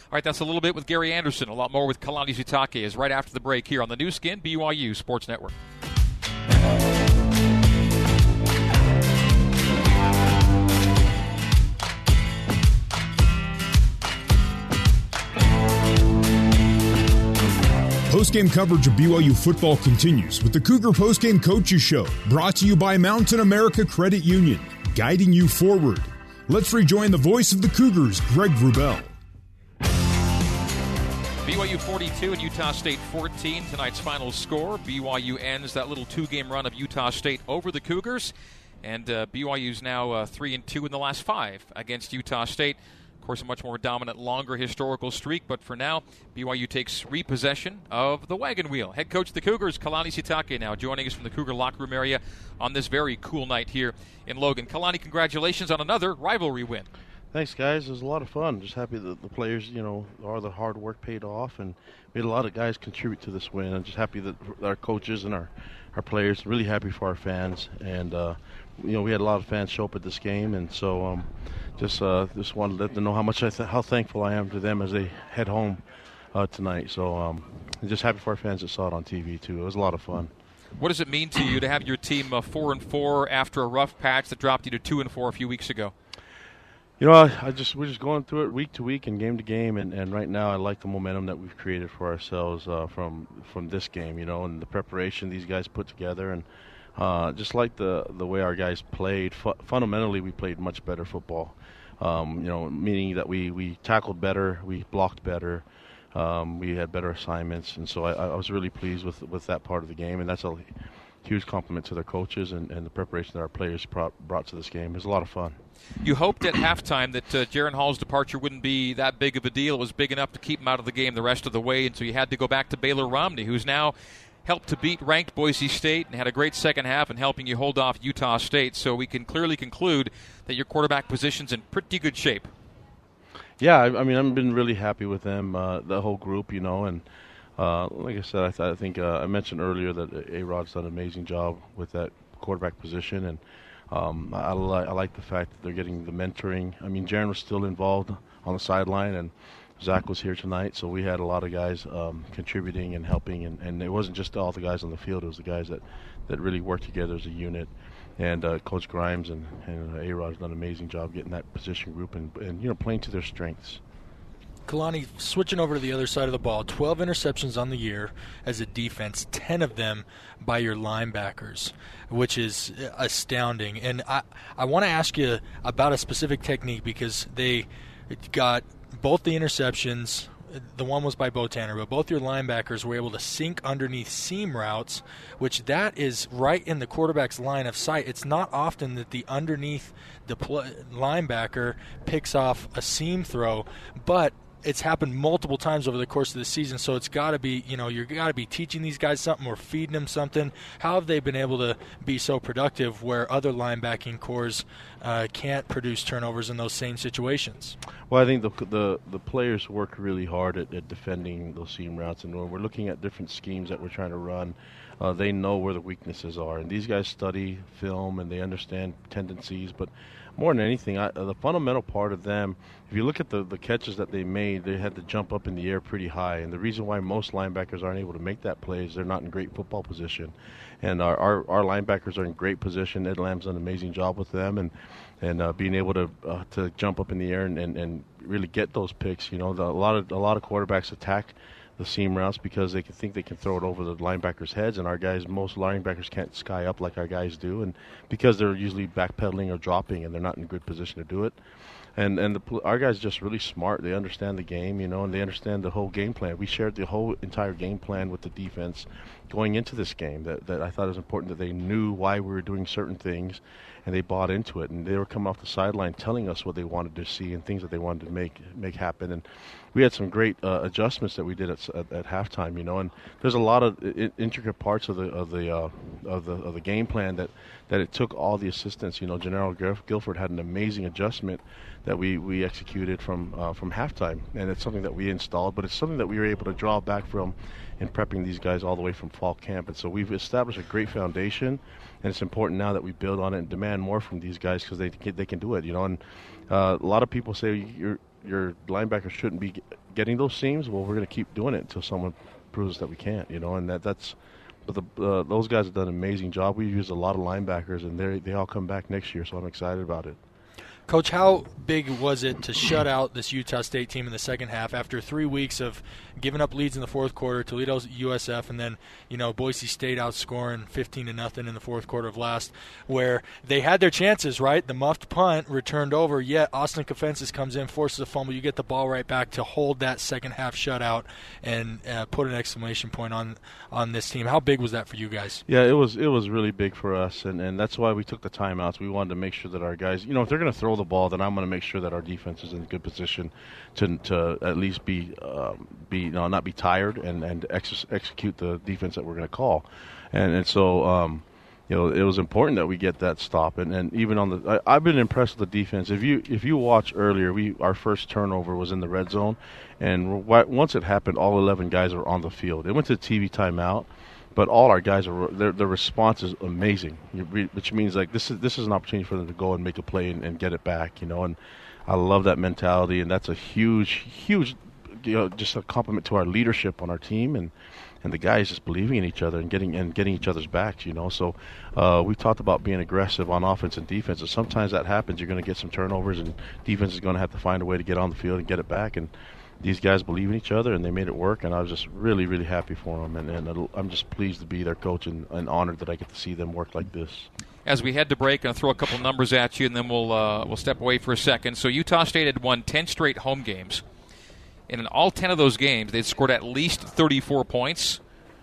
All right, that's a little bit with Gary Anderson. A lot more with Kalani Sitake is right after the break here on the Nu Skin BYU Sports Network. Postgame coverage of BYU football continues with the Cougar Postgame Coaches Show, brought to you by Mountain America Credit Union, guiding you forward. Let's rejoin the voice of the Cougars, Greg Wrubell. BYU 42 and Utah State 14. Tonight's final score. BYU ends that little two-game run of Utah State over the Cougars, and uh, BYU's now uh, three and two in the last five against Utah State. Of course, a much more dominant, longer historical streak, but for now, BYU takes repossession of the wagon wheel. Head coach the Cougars, Kalani Sitake, now joining us from the Cougar locker room area on this very cool night here in Logan. Kalani, congratulations on another rivalry win. Thanks, guys. It was a lot of fun. Just happy that the players, you know, all the hard work paid off, and had a lot of guys contribute to this win. I'm just happy that our coaches and our, our players, really happy for our fans, and uh, you know, we had a lot of fans show up at this game, and so um, just uh, just wanted to let them know how much I th- how thankful I am to them as they head home uh, tonight. So um, just happy for our fans that saw it on TV too. It was a lot of fun. What does it mean to you to have your team uh, four and four after a rough patch that dropped you to two and four a few weeks ago? You know, I, I, just we're just going through it week to week and game to game, and, and right now I like the momentum that we've created for ourselves uh, from from this game. You know, and the preparation these guys put together, and uh, just like the the way our guys played. Fu- fundamentally, we played much better football. Um, you know, meaning that we we tackled better, we blocked better, um, we had better assignments, and so I, I was really pleased with with that part of the game, and that's a huge compliment to their coaches and, and the preparation that our players brought, brought to this game. It was a lot of fun. You hoped at halftime that uh, Jaren Hall's departure wouldn't be that big of a deal. It was big enough to keep him out of the game the rest of the way, and so you had to go back to Baylor Romney, who's now helped to beat ranked Boise State and had a great second half in helping you hold off Utah State. So we can clearly conclude that your quarterback position's in pretty good shape. Yeah, I, I mean, I've been really happy with them, uh, the whole group, you know, and uh, like I said, I, th- I think uh, I mentioned earlier that A Rod's done an amazing job with that quarterback position, and um, I, li- I like the fact that they're getting the mentoring. I mean, Jaren was still involved on the sideline, and Zach was here tonight, so we had a lot of guys um, contributing and helping, and, and it wasn't just all the guys on the field; it was the guys that, that really worked together as a unit. And uh, Coach Grimes and, and A Rod's done an amazing job getting that position group and, and you know playing to their strengths. Kalani, switching over to the other side of the ball, 12 interceptions on the year as a defense, 10 of them by your linebackers, which is astounding. And I, I want to ask you about a specific technique because they got both the interceptions. The one was by Bo Tanner, but both your linebackers were able to sink underneath seam routes, which that is right in the quarterback's line of sight. It's not often that the underneath the pl- linebacker picks off a seam throw, but it's happened multiple times over the course of the season. So it's got to be, you know, you're got to be teaching these guys something or feeding them something. How have they been able to be so productive where other linebacking cores uh, can't produce turnovers in those same situations? Well, I think the the, the players work really hard at, at defending those seam routes, and we're looking at different schemes that we're trying to run. Uh, they know where the weaknesses are, and these guys study film and they understand tendencies. But more than anything, I, the fundamental part of them, if you look at the, the catches that they made, they had to jump up in the air pretty high. And the reason why most linebackers aren't able to make that play is they're not in great football position. And our, our, our linebackers are in great position. Ed Lamb's done an amazing job with them and, and uh, being able to uh, to jump up in the air and, and, and really get those picks. You know, the, a lot of a lot of quarterbacks attack the seam routes because they can think they can throw it over the linebackers' heads, and our guys, most linebackers can't sky up like our guys do, and because they're usually backpedaling or dropping, and they're not in good position to do it. And and the, our guys are just really smart. They understand the game, you know, and they understand the whole game plan. We shared the whole entire game plan with the defense going into this game. That that I thought it was important that they knew why we were doing certain things, and they bought into it. And they were coming off the sideline telling us what they wanted to see and things that they wanted to make make happen. And we had some great uh, adjustments that we did at, at, at, halftime. You know, and there's a lot of I- intricate parts of the of the uh, of the of the game plan that that it took all the assistants. You know, Jernaro Gilford had an amazing adjustment that we, we executed from uh, from halftime, and it's something that we installed. But it's something that we were able to draw back from in prepping these guys all the way from fall camp. And so we've established a great foundation, and it's important now that we build on it and demand more from these guys because they they can do it. You know, and uh, a lot of people say your your linebackers shouldn't be getting those seams. Well, we're going to keep doing it until someone proves that we can't. You know, and that that's. But the, uh, those guys have done an amazing job. We've used a lot of linebackers, and they they all come back next year, so I'm excited about it. Coach, how big was it to shut out this Utah State team in the second half after three weeks of giving up leads in the fourth quarter, Toledo USF, and then you know Boise State outscoring 15 to nothing in the fourth quarter of last, where they had their chances, right? The muffed punt returned over, yet Austin Kafentzis comes in, forces a fumble. You get the ball right back to hold that second half shutout and uh, put an exclamation point on on this team. How big was that for you guys? Yeah, it was it was really big for us, and and that's why we took the timeouts. We wanted to make sure that our guys, you know, if they're going to throw the ball, then I'm going to make sure that our defense is in a good position to to at least be um, be not be tired and and ex- execute the defense that we're going to call, and and so. Um, you know, it was important that we get that stop. And, and even on the, I, I've been impressed with the defense. If you if you watch earlier, we our first turnover was in the red zone, and once it happened, all 11 guys were on the field. It went to TV timeout, but all our guys are their their response is amazing, which means like this is this is an opportunity for them to go and make a play and, and get it back, you know. And I love that mentality, and that's a huge huge, you know, just a compliment to our leadership on our team and and the guys just believing in each other and getting and getting each other's backs. You know, so uh, we talked about being aggressive on offense and defense. And sometimes that happens. You're going to get some turnovers, and defense is going to have to find a way to get on the field and get it back. And these guys believe in each other, and they made it work. And I was just really, really happy for them. And, and I'm just pleased to be their coach and, and honored that I get to see them work like this as we head to break, I'll throw a couple numbers at you, and then we'll uh, we'll step away for a second. So Utah State had won 10 straight home games, and in all 10 of those games, they'd scored at least 34 points.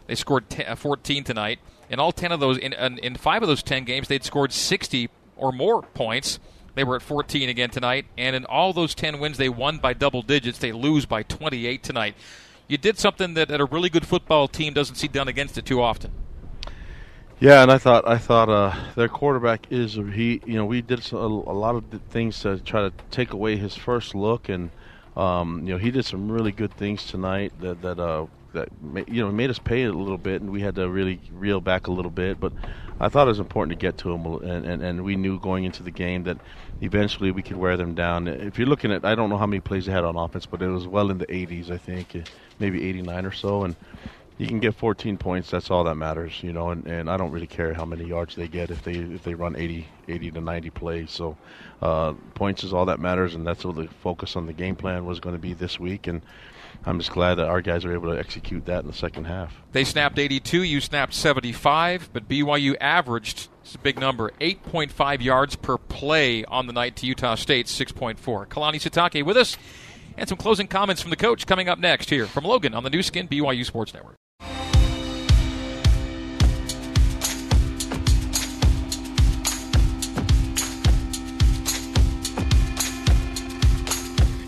They scored t- uh, 14 tonight. In all 10 of those, in, in five of those 10 games, they'd scored 60 or more points. They were at 14 again tonight. And in all those 10 wins, they won by double digits. They lose by 28 tonight. You did something that, that a really good football team doesn't see done against it too often. Yeah, and I thought I thought uh, their quarterback is he. You know, we did a, a lot of things to try to take away his first look, and um, you know, he did some really good things tonight that that uh, that you know made us pay a little bit, and we had to really reel back a little bit. But I thought it was important to get to them, and, and, and we knew going into the game that eventually we could wear them down. If you're looking at, I don't know how many plays they had on offense, but it was well in the 80s, I think, maybe 89 or so, and you can get 14 points. That's all that matters, you know. And, and I don't really care how many yards they get if they if they run 80 80 to 90 plays. So uh, points is all that matters, and that's what the focus on the game plan was going to be this week. And I'm just glad that our guys are able to execute that in the second half. They snapped 82, you snapped 75, but BYU averaged, it's a big number, 8.5 yards per play on the night to Utah State's 6.4. Kalani Sitake with us, and some closing comments from the coach coming up next here from Logan on the Nu Skin BYU Sports Network.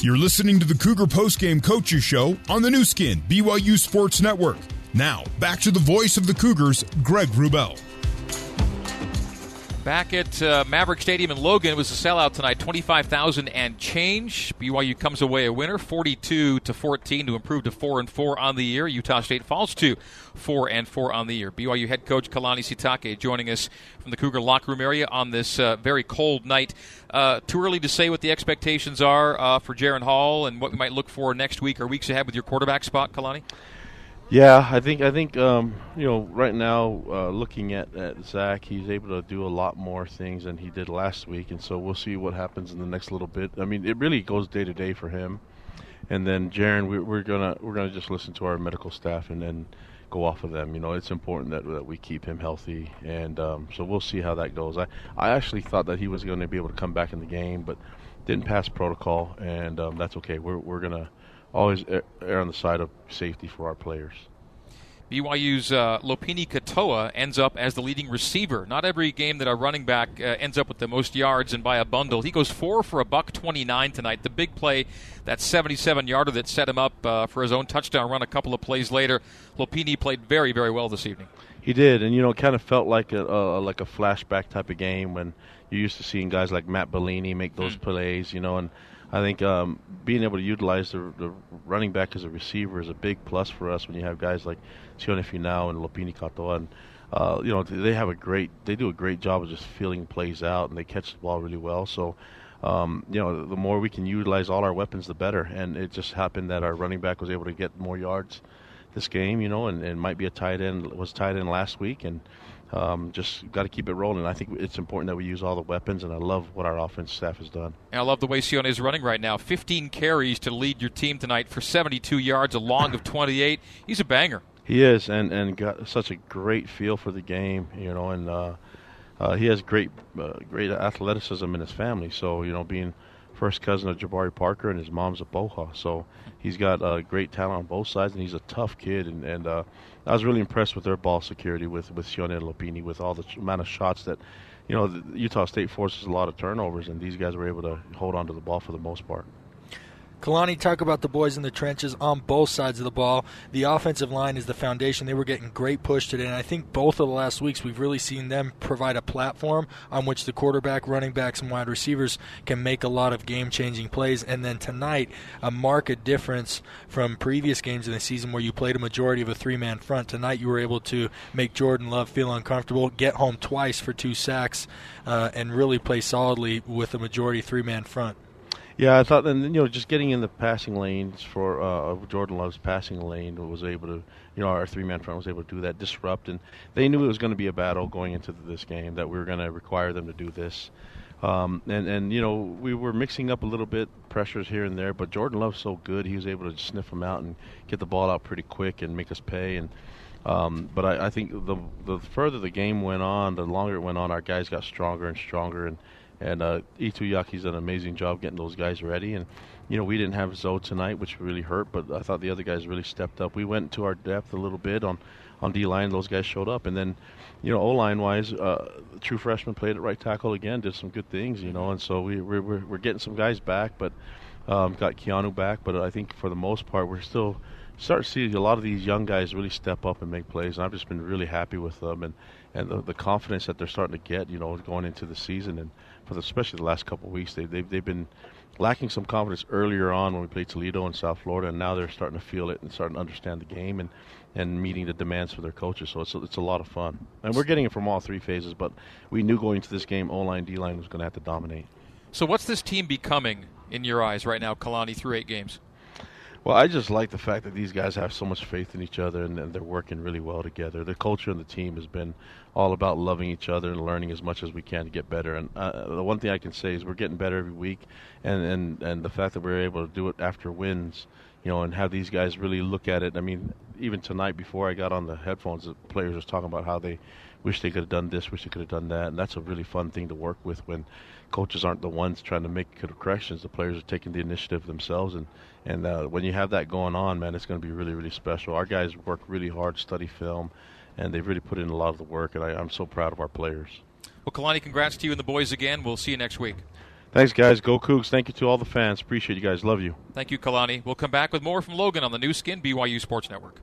You're listening to the Cougar Postgame Coaches Show on the Nu Skin, BYU Sports Network. Now, back to the voice of the Cougars, Greg Wrubell. Back at uh, Maverick Stadium in Logan, it was a sellout tonight, twenty-five thousand and change. BYU comes away a winner, forty-two to fourteen, to improve to four and four on the year. Utah State falls to four and four on the year. BYU head coach Kalani Sitake joining us from the Cougar locker room area on this uh, very cold night. Uh, too early to say what the expectations are uh, for Jaren Hall and what we might look for next week or weeks ahead with your quarterback spot, Kalani. Yeah, I think I think um, you know right now uh, looking at, at Zach, he's able to do a lot more things than he did last week, and so we'll see what happens in the next little bit. I mean, it really goes day to day for him. And then Jaren, we, we're gonna we're gonna just listen to our medical staff and then go off of them. You know, it's important that, that we keep him healthy, and um, so we'll see how that goes. I I actually thought that he was going to be able to come back in the game, but didn't pass protocol, and um, that's okay. We're we're gonna always err on the side of safety for our players. BYU's uh, Lopini Katoa ends up as the leading receiver. Not every game that a running back uh, ends up with the most yards and by a bundle. He goes four for a buck 29 tonight. The big play, that 77 yarder that set him up uh, for his own touchdown run a couple of plays later. Lopini played very, very well this evening. He did, and you know, it kind of felt like a like a flashback type of game when you're used to seeing guys like Matt Bellini make those mm. plays, you know, and I think um, being able to utilize the, the, running back as a receiver is a big plus for us when you have guys like Sione Finau and Lopini Katoa. And, uh, you know, they have a great, they do a great job of just feeling plays out and they catch the ball really well. So, um, you know, the more we can utilize all our weapons, the better. And it just happened that our running back was able to get more yards this game, you know, and, and might be a tight end, was tight end last week. And, um, just got to keep it rolling. I think it's important that we use all the weapons, and I love what our offense staff has done. And I love the way Sione is running right now. 15 carries to lead your team tonight for 72 yards, a long of 28. He's a banger. He is, and and got such a great feel for the game, you know, and uh, uh, he has great uh, great athleticism in his family. So you know, being first cousin of Jabari Parker, and his mom's a Boha. So he's got uh, great talent on both sides, and he's a tough kid. And, and uh, I was really impressed with their ball security with with Sione Lopini, with all the amount of shots that, you know, Utah State forces a lot of turnovers, and these guys were able to hold on to the ball for the most part. Kalani, talk about the boys in the trenches on both sides of the ball. The offensive line is the foundation. They were getting great push today, and I think both of the last weeks we've really seen them provide a platform on which the quarterback, running backs, and wide receivers can make a lot of game changing plays. And then tonight, a marked difference from previous games in the season where you played a majority of a three man front. Tonight, you were able to make Jordan Love feel uncomfortable, get home twice for two sacks, uh, and really play solidly with a majority three man front. Yeah, I thought, and you know, just getting in the passing lanes for uh, Jordan Love's passing lane was able to, you know, our three-man front was able to do that, disrupt, and they knew it was going to be a battle going into this game that we were going to require them to do this. Um, and and you know we were mixing up a little bit pressures here and there, but Jordan Love's so good he was able to sniff them out and get the ball out pretty quick and make us pay. And um, but I, I think the the further the game went on, the longer it went on, our guys got stronger and stronger and and uh, Tuiaki's done an amazing job getting those guys ready. And you know, we didn't have Zoe tonight, which really hurt, but I thought the other guys really stepped up. We went to our depth a little bit on on D line. Those guys showed up, and then you know, O line wise, uh, true freshman played at right tackle again, did some good things, you know, and so we we're we're, we're getting some guys back, but um, got Keanu back, but I think for the most part we're still start to see a lot of these young guys really step up and make plays, and I've just been really happy with them and and the, the confidence that they're starting to get, you know, going into the season and for especially the last couple of weeks. They, they've, they've been lacking some confidence earlier on when we played Toledo in South Florida, and now they're starting to feel it and starting to understand the game and, and meeting the demands for their coaches. So it's a, it's a lot of fun. And we're getting it from all three phases, but we knew going into this game, O line, D line was going to have to dominate. So what's this team becoming in your eyes right now, Kalani, through eight games? Well, I just like the fact that these guys have so much faith in each other and, and, they're working really well together. The culture of the team has been all about loving each other and learning as much as we can to get better. And uh, the one thing I can say is we're getting better every week, and, and, and the fact that we're able to do it after wins, you know, and have these guys really look at it. I mean, even tonight before I got on the headphones, the players was talking about how they wish they could have done this, wish they could have done that, and that's a really fun thing to work with when coaches aren't the ones trying to make corrections. The players are taking the initiative themselves, and and uh, when you have that going on, man, it's going to be really, really special. Our guys work really hard, study film, and they've really put in a lot of the work, and I, I'm so proud of our players. Well, Kalani, congrats to you and the boys again. We'll see you next week. Thanks, guys. Go Cougs. Thank you to all the fans. Appreciate you guys. Love you. Thank you, Kalani. We'll come back with more from Logan on the Nu Skin BYU Sports Network.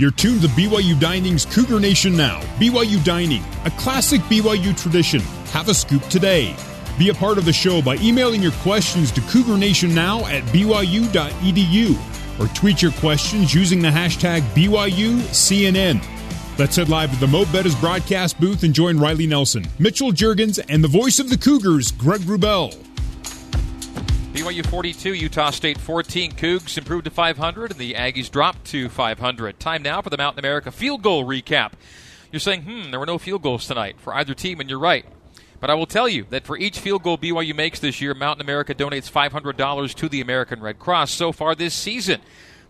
You're tuned to BYU Dining's Cougar Nation Now. BYU Dining, a classic BYU tradition. Have a scoop today. Be a part of the show by emailing your questions to Cougar Nation Now at BYU.edu or tweet your questions using the hashtag BYUCNN. Let's head live to the Mo Bettahs broadcast booth and join Riley Nelson, Mitchell Juergens, and the voice of the Cougars, Greg Wrubell. BYU 42, Utah State 14. Cougs improved to 500, and the Aggies dropped to 500. Time now for the Mountain America field goal recap. You're saying, hmm, there were no field goals tonight for either team, and you're right. But I will tell you that for each field goal BYU makes this year, Mountain America donates $500 to the American Red Cross so far this season.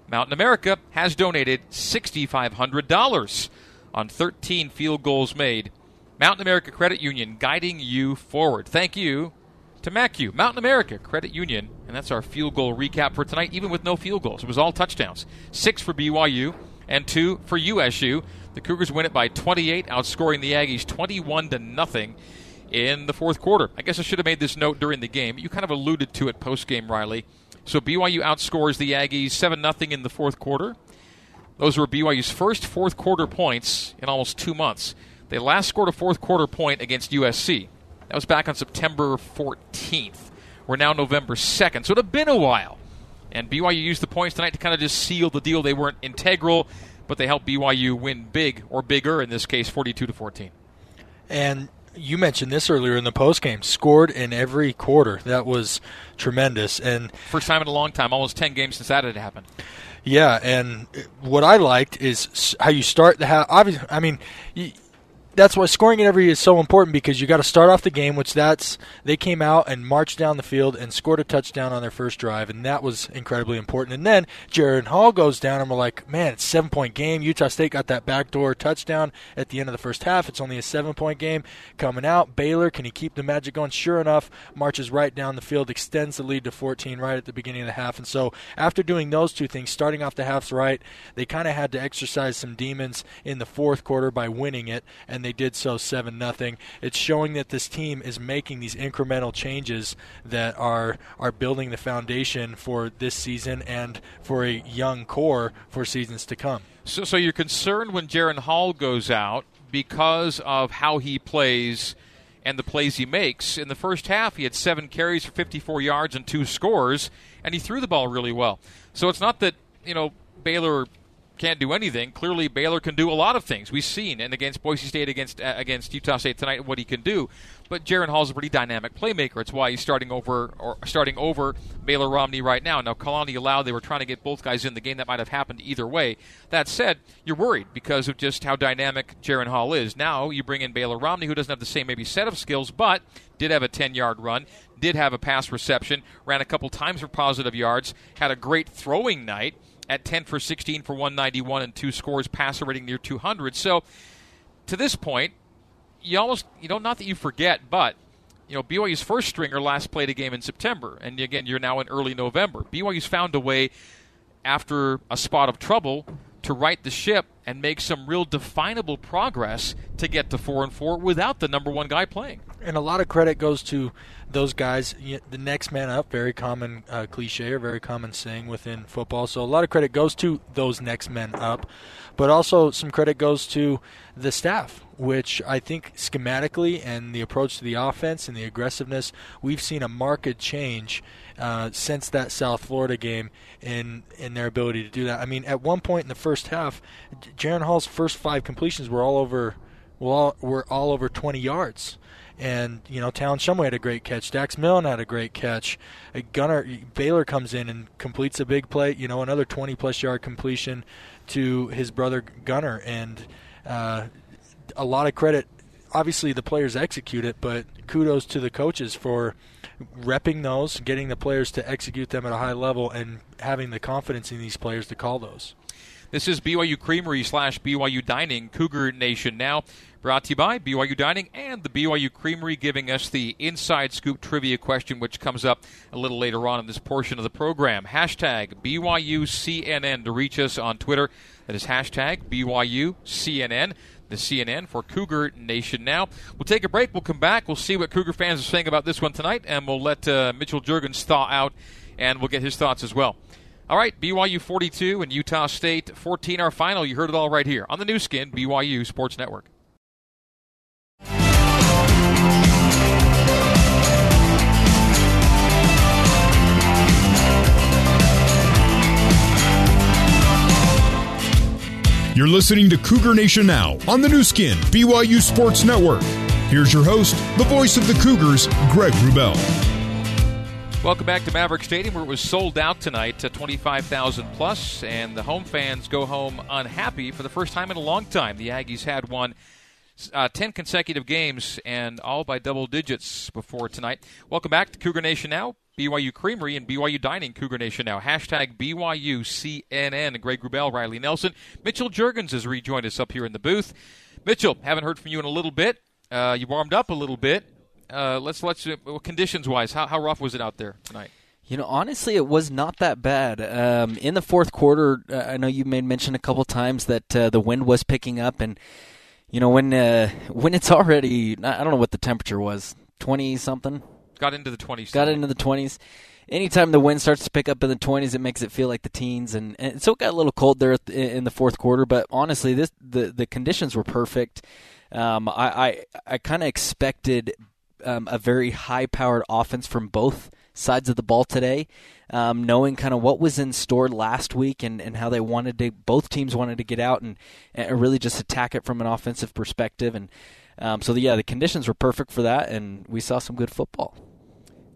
Mountain America has donated $6,500 on 13 field goals made. Mountain America Credit Union guiding you forward. Thank you to MACU, Mountain America Credit Union. And that's our field goal recap for tonight, even with no field goals. It was all touchdowns. Six for BYU and two for USU. The Cougars win it by 28, outscoring the Aggies 21 to nothing in the fourth quarter. I guess I should have made this note during the game. You kind of alluded to it post game, Riley. So BYU outscores the Aggies 7 0 in the fourth quarter. Those were BYU's first fourth quarter points in almost two months. They last scored a fourth quarter point against USC. That was back on September 14th. We're now November 2nd, so it had been a while. And BYU used the points tonight to kind of just seal the deal. They weren't integral, but they helped BYU win big or bigger in this case, 42 to 14. And you mentioned this earlier in the post game. Scored in every quarter. That was tremendous. And first time in a long time, almost 10 games since that had happened. Yeah, and what I liked is how you start the half. Obviously, I mean. You, that's why scoring every is so important because you got to start off the game, which that's they came out and marched down the field and scored a touchdown on their first drive, and that was incredibly important. And then Jaren Hall goes down, and we're like, man, it's seven point game. Utah State got that backdoor touchdown at the end of the first half. It's only a seven point game coming out. Baylor, can he keep the magic going? Sure enough, marches right down the field, extends the lead to 14 right at the beginning of the half. And so after doing those two things, starting off the halves right, they kind of had to exercise some demons in the fourth quarter by winning it, and they did so seven nothing. It's showing that this team is making these incremental changes that are are building the foundation for this season and for a young core for seasons to come. So, so you're concerned when Jaren Hall goes out because of how he plays and the plays he makes. In the first half, he had seven carries for 54 yards and two scores, and he threw the ball really well. So it's not that you know Baylor can't do anything. Clearly, Baylor can do a lot of things. We've seen, and against Boise State, against uh, against Utah State tonight, what he can do. But Jaren Hall's a pretty dynamic playmaker. It's why he's starting over or starting over Baylor Romney right now. Now, Kalani allowed they were trying to get both guys in the game. That might have happened either way. That said, you're worried because of just how dynamic Jaron Hall is. Now you bring in Baylor Romney, who doesn't have the same maybe set of skills, but did have a 10 yard run, did have a pass reception, ran a couple times for positive yards, had a great throwing night at 10 for 16 for 191 and two scores, passer rating near 200. So to this point, you almost you know not that you forget, but you know BYU's first stringer last played a game in September, and again you're now in early November. BYU's found a way after a spot of trouble to right the ship and make some real definable progress to get to four and four without the number one guy playing. And a lot of credit goes to those guys. The next man up, very common uh, cliche or very common saying within football. So a lot of credit goes to those next men up, but also some credit goes to the staff, which I think schematically and the approach to the offense and the aggressiveness, we've seen a marked change uh, since that South Florida game in in their ability to do that. I mean, at one point in the first half, Jaren Hall's first five completions were all over, well, were all over 20 yards. And you know, Talon Shumway had a great catch. Dax Milne had a great catch. Gunnar Baylor comes in and completes a big play. You know, another 20 plus yard completion to his brother Gunnar, and uh, a lot of credit. Obviously, the players execute it, but kudos to the coaches for repping those, getting the players to execute them at a high level, and having the confidence in these players to call those. This is BYU Creamery slash BYU Dining, Cougar Nation now. Brought to you by BYU Dining and the BYU Creamery, giving us the inside scoop trivia question, which comes up a little later on in this portion of the program. Hashtag BYUCNN to reach us on Twitter. That is hashtag BYUCNN the CNN for Cougar Nation now. We'll take a break. We'll come back. We'll see what Cougar fans are saying about this one tonight, and we'll let uh, Mitchell Juergens thaw out, and we'll get his thoughts as well. All right, BYU 42 and Utah State 14, our final. You heard it all right here on the Nu Skin, BYU Sports Network. You're listening to Cougar Nation Now on the Nu Skin, BYU Sports Network. Here's your host, the voice of the Cougars, Greg Wrubell. Welcome back to Maverick Stadium, where it was sold out tonight to 25,000 plus, and the home fans go home unhappy for the first time in a long time. The Aggies had won uh, 10 consecutive games and all by double digits before tonight. Welcome back to Cougar Nation Now. BYU Creamery and BYU Dining, Cougar Nation now. Hashtag BYU CNN. Greg Wrubell, Riley Nelson. Mitchell Juergens has rejoined us up here in the booth. Mitchell, haven't heard from you in a little bit. Uh, you warmed up a little bit. Uh, let's let's uh, conditions wise, how, how rough was it out there tonight? You know, honestly, it was not that bad. Um, in the fourth quarter, uh, I know you made mention a couple times that uh, the wind was picking up, and you know when when it's already I don't know what the temperature was, twenty something, Got into the 20s. Got into the 20s. Anytime the wind starts to pick up in the 20s, it makes it feel like the teens, and, and so it got a little cold there in the fourth quarter. But honestly, this the the conditions were perfect. Um, I I, I kind of expected um, a very high powered offense from both sides of the ball today, um, knowing kind of what was in store last week and, and how they wanted to, both teams wanted to get out and, and really just attack it from an offensive perspective. And um, so, the, yeah, the conditions were perfect for that, and we saw some good football.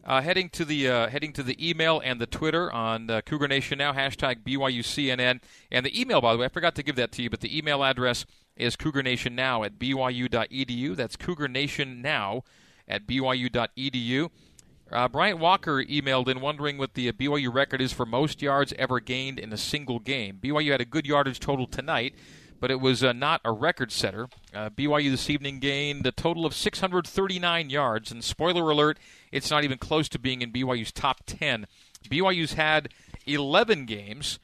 Uh, heading to the uh, heading to the email and the Twitter on uh, Cougar Nation now hashtag BYUCNN and the email by the way I forgot to give that to you but the email address is Cougar Nation Now at BYU.edu. That's Cougar Nation Now at BYU.edu. Uh, Bryant Walker emailed in wondering what the BYU record is for most yards ever gained in a single game. BYU had a good yardage total tonight, but it was uh, not a record setter. Uh, BYU this evening gained a total of 639 yards, and spoiler alert, it's not even close to being in BYU's top 10. BYU's had 11 games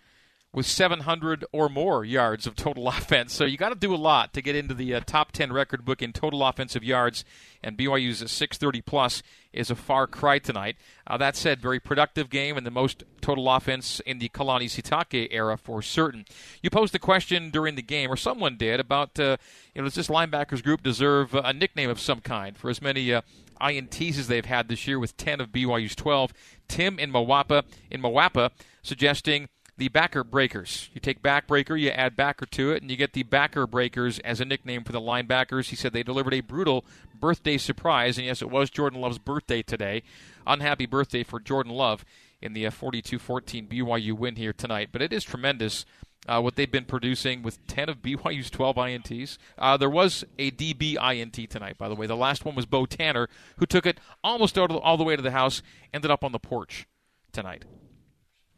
with 700 or more yards of total *laughs* offense. So you got to do a lot to get into the uh, top 10 record book in total offensive yards, and BYU's 630 plus is a far cry tonight. Uh, that said, very productive game and the most total offense in the Kalani Sitake era for certain. You posed a question during the game, or someone did, about uh, you know does this linebackers group deserve a nickname of some kind for as many uh, INTs as they've had this year with 10 of BYU's 12. Tim in Mawapa in Mawapa suggesting the backer breakers. You take backbreaker, you add backer to it, and you get the backer breakers as a nickname for the linebackers. He said they delivered a brutal birthday surprise, and yes, it was Jordan Love's birthday today. Unhappy birthday for Jordan Love in the 42-14 BYU win here tonight, but it is tremendous. Uh, what they've been producing with 10 of *laughs* BYU's 12 INTs. Uh, there was a DB INT tonight, by the way. The last one was Bo Tanner, who took it almost all the way to the house, ended up on the porch tonight.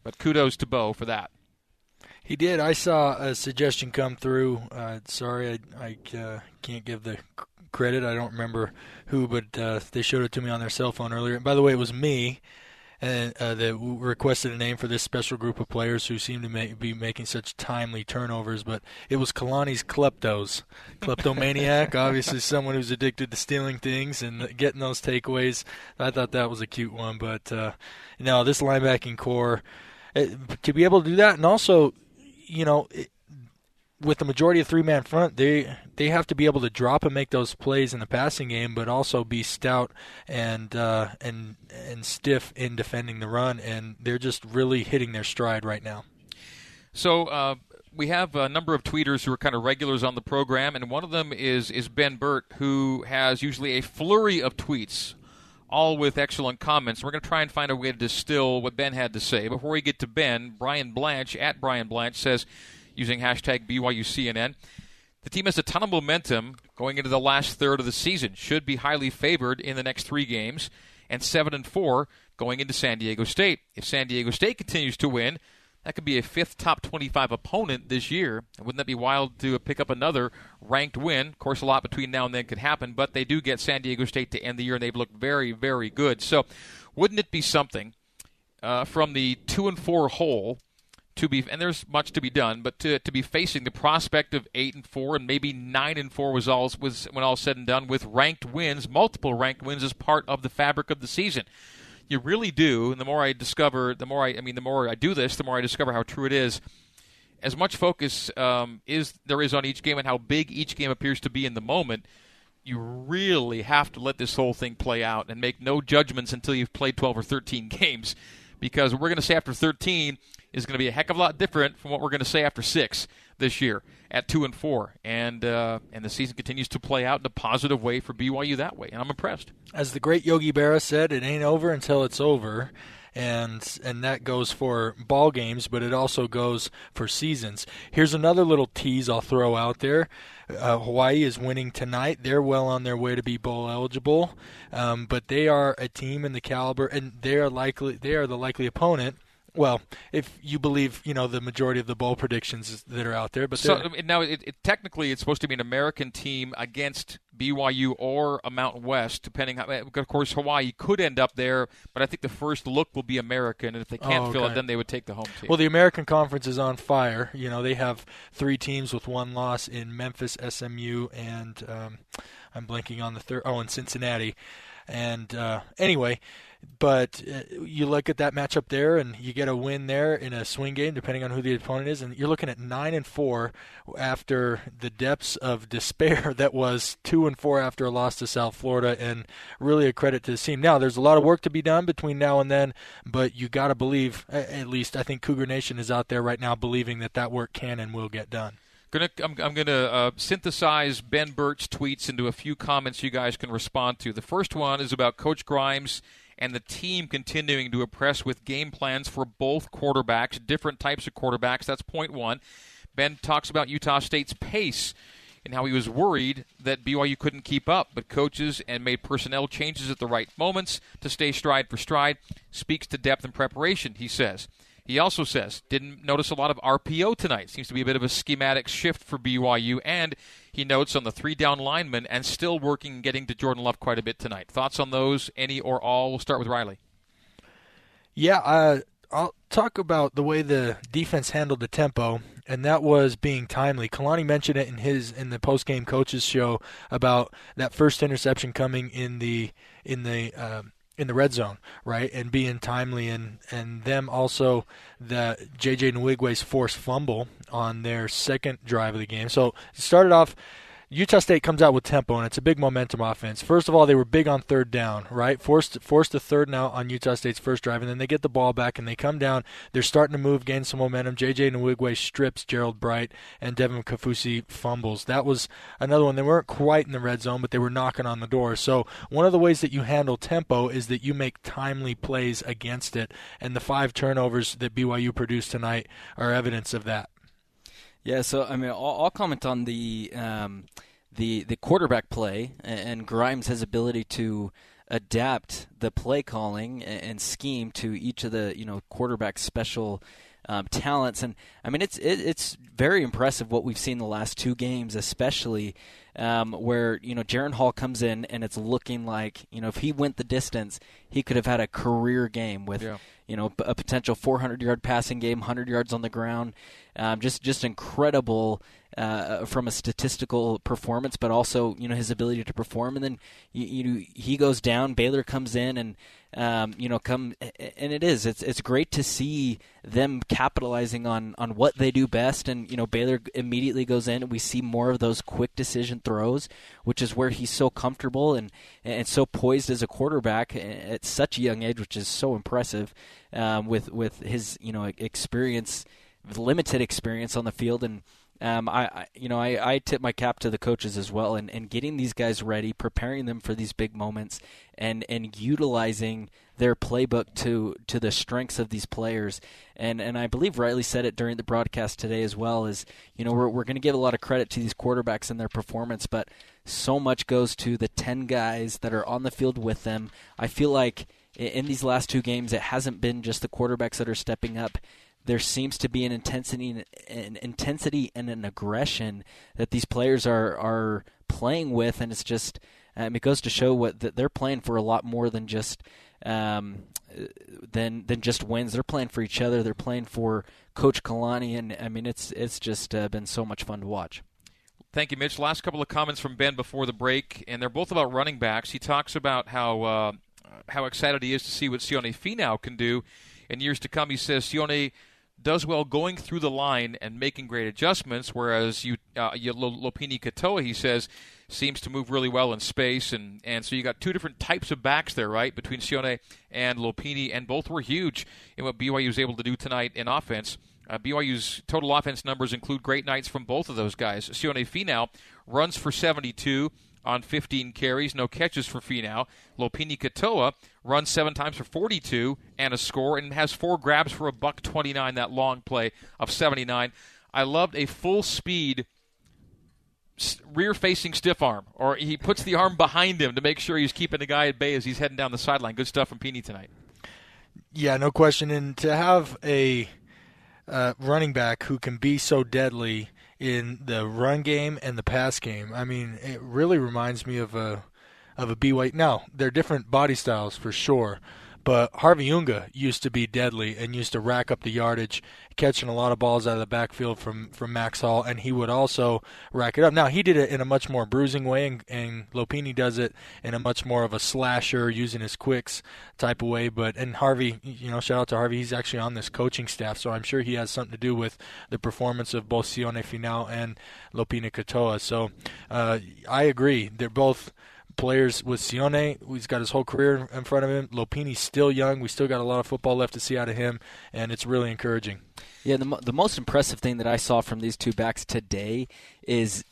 But kudos to Bo for that. He did. I saw a suggestion come through. Uh, sorry, I, I uh, can't give the credit. I don't remember who, but uh, they showed it to me on their cell phone earlier. And by the way, it was me and uh, that requested a name for this special group of players who seem to make, be making such timely turnovers. But it was Kalani's kleptos, kleptomaniac. *laughs* obviously, someone who's addicted to stealing things and getting those takeaways. I thought that was a cute one. But uh, no, this linebacking corps to be able to do that, and also, you know, it, with the majority of three man front, they they have to be able to drop and make those plays in the passing game, but also be stout and uh, and and stiff in defending the run, and they're just really hitting their stride right now. So. Uh, we have a number of tweeters who are kind of regulars on the program, and one of them is is Ben Burt, who has usually a flurry of tweets all with excellent comments. We're going to try and find a way to distill what Ben had to say. Before we get to Ben, Brian Blanche at Brian Blanche says, using hashtag BYUCNN, the team has a ton of momentum going into the last third of the season. Should be highly favored in the next three games, and seven and four going into San Diego State. If San Diego State continues to win, that could be a fifth top 25 opponent this year. Wouldn't that be wild to pick up another ranked win? Of course, a lot between now and then could happen, but they do get San Diego State to end the year, and they've looked very, very good. So, wouldn't it be something uh, from the two and four hole to be? And there's much to be done, but to, to be facing the prospect of eight and four and maybe nine and four was all was when all said and done with ranked wins, multiple ranked wins as part of the fabric of the season you really do. And the more I discover, the more I, I mean, the more I do this, the more I discover how true it is. As much focus um, is there is on each game and how big each game appears to be in the moment, you really have to let this whole thing play out and make no judgments until you've played 12 or 13 *laughs* games. Because what we're going to say after 13 is going to be a heck of a lot different from what we're going to say after six this year at two and four, and uh, and the season continues to play out in a positive way for BYU that way, and I'm impressed. As the great Yogi Berra said, it ain't over until it's over. And and that goes for ball games, but it also goes for seasons. Here's another little tease I'll throw out there. Uh, Hawaii is winning tonight. They're well on their way to be bowl eligible, um, but they are a team in the caliber, and they are likely they are the likely opponent well, if you believe, you know, the majority of the bowl predictions that are out there, but so now it, it, technically it's supposed to be an American team against BYU or a Mountain West, depending. How, of course, Hawaii could end up there, but I think the first look will be American, and if they can't oh, okay. fill it, then they would take the home team. Well, the American Conference is on fire. You know, they have three teams with one loss in Memphis, SMU, and um, I'm blanking on the third. Oh, in Cincinnati. And uh, anyway, but uh, you look at that matchup there, and you get a win there in a swing game, depending on who the opponent is, and you're looking at nine and four after the depths of *laughs* despair that was two and four after a loss to South Florida, and really a credit to the team. Now, there's a lot of work to be done between now and then, but you got to believe, at least I think Cougar Nation is out there right now believing that that work can and will get done. Gonna, I'm, I'm going to uh, synthesize Ben Burt's tweets into a few comments you guys can respond to. The first one is about Coach Grimes and the team continuing to impress with game plans for both quarterbacks, different types of quarterbacks. That's point one. Ben talks about Utah State's pace and how he was worried that BYU couldn't keep up, but coaches and made personnel changes at the right moments to stay stride for stride. Speaks to depth and preparation, he says. He also says, didn't notice a lot of RPO tonight. Seems to be a bit of a schematic shift for BYU. And he notes on the three down linemen and still working getting to Jordan Love quite a bit tonight. Thoughts on those, any or all? We'll start with Riley. Yeah, uh, I'll talk about the way the defense handled the tempo, and that was being timely. Kalani mentioned it in his in the post game coaches show about that first interception coming in the in the. Uh, in the red zone, right, and being timely, and and them also the JJ Nwigwe's forced fumble on their second drive of the game. So it started off Utah State comes out with tempo, and it's a big momentum offense. First of all, they were big on third down, right? Forced forced a third now on Utah State's first drive, and then they get the ball back and they come down. They're starting to move, gain some momentum. JJ Nwigwe strips Gerold Bright, and Devin Kaufusi fumbles. That was another one. They weren't quite in the red zone, but they were knocking on the door. So one of the ways that you handle tempo is that you make timely plays against it, and the five turnovers that BYU produced tonight are evidence of that. Yeah, so I mean, I'll, I'll comment on the um, the the quarterback play and Grimes' his ability to adapt the play calling and scheme to each of the you know quarterback special um, talents. And I mean, it's it, it's very impressive what we've seen the last two games, especially um, where you know Jaren Hall comes in and it's looking like you know if he went the distance, he could have had a career game with Yeah. you know a potential 400 yard passing game, 100 yards on the ground, um, just just incredible uh, from a statistical performance, but also you know his ability to perform. And then you, you he goes down, Baylor comes in, and um, you know come and it is it's it's great to see them capitalizing on on what they do best. And you know Baylor immediately goes in, and we see more of those quick decision throws, which is where he's so comfortable and and so poised as a quarterback at such a young age, which is so impressive um, with with his you know experience, limited experience on the field and. Um, I, I, you know, I, I tip my cap to the coaches as well, and, and getting these guys ready, preparing them for these big moments, and and utilizing their playbook to to the strengths of these players. And and I believe Riley said it during the broadcast today as well. Is you know we're we're going to give a lot of credit to these quarterbacks and their performance, but so much goes to the ten guys that are on the field with them. I feel like in these last two games, it hasn't been just the quarterbacks that are stepping up there seems to be an intensity an intensity and an aggression that these players are are playing with and it's just um, it goes to show what that they're playing for a lot more than just um, than than just wins they're playing for each other they're playing for coach Kalani and I mean it's it's just uh, been so much fun to watch Thank you, Mitch. Last couple of comments from Ben before the break, and they're both about running backs. He talks about how uh, how excited he is to see what Sione Finau can do in years to come. He says Sione does well going through the line and making great adjustments, whereas you, uh, you Lopini Katoa, he says, seems to move really well in space, and, and so you got two different types of backs there, right, between Sione and Lopini, and both were huge in what BYU was able to do tonight in offense. Uh, BYU's total offense numbers include great nights from both of those guys. Sione Finau runs for 72 on 15 carries, no catches for Finau. Lopini Katoa runs seven times for 42 and a score, and has four grabs for a buck 29. That long play of 79. I loved a full speed rear facing stiff arm, or he puts the arm behind him to make sure he's keeping the guy at bay as he's heading down the sideline. Good stuff from Peeny tonight. Yeah, no question. And to have a uh, running back who can be so deadly in the run game and the pass game, I mean, it really reminds me of a of a BYU. Now they're different body styles for sure, but Harvey Unga used to be deadly and used to rack up the yardage, catching a lot of balls out of the backfield from from Max Hall, and he would also rack it up. Now he did it in a much more bruising way, and, and Lopini does it in a much more of a slasher, using his quicks type of way. But and Harvey, you know, shout out to Harvey, he's actually on this coaching staff, so I'm sure he has something to do with the performance of both Sione Finau and Lopini Katoa. So uh, I agree, they're both players with Sione, he's got his whole career in front of him. Lopini's still young. We still got a lot of football left to see out of him, and it's really encouraging. Yeah, the, the most impressive thing that I saw from these two backs today is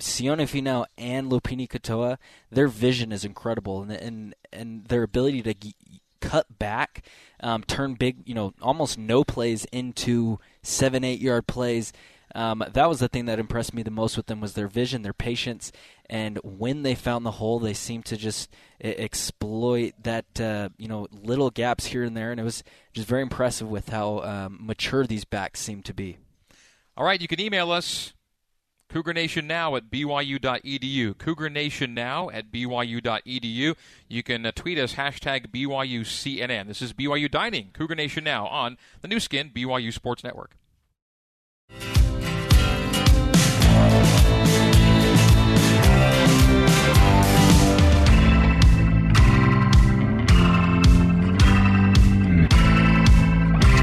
Sione Finau and Lopini Katoa. Their vision is incredible, and and, and their ability to g- cut back, um, turn big, you know, almost no plays into seven, eight yard plays. Um, that was the thing that impressed me the most with them was their vision, their patience, and when they found the hole, they seemed to just exploit that uh, you know little gaps here and there, and it was just very impressive with how um, mature these backs seem to be. All right, you can email us Cougar Nation Now at BYU.edu. Cougar Nation Now at BYU.edu. You can uh, tweet us, hashtag BYUCNN. This is BYU Dining, Cougar Nation Now on the Nu Skin, BYU Sports Network.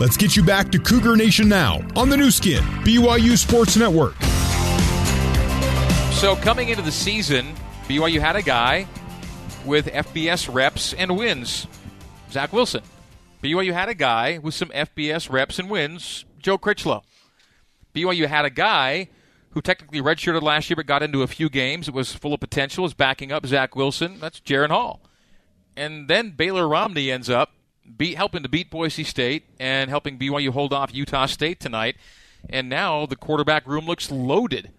Let's get you back to Cougar Nation now on the Nu Skin, BYU Sports Network. So, coming into the season, BYU had a guy with FBS reps and wins, Zach Wilson. BYU had a guy with some FBS reps and wins, Joe Critchlow. BYU had a guy who technically redshirted last year but got into a few games. It was full of potential, was backing up Zach Wilson. That's Jaren Hall. And then Baylor Romney ends up beat, helping to beat Boise State and helping BYU hold off Utah State tonight. And now the quarterback room looks loaded.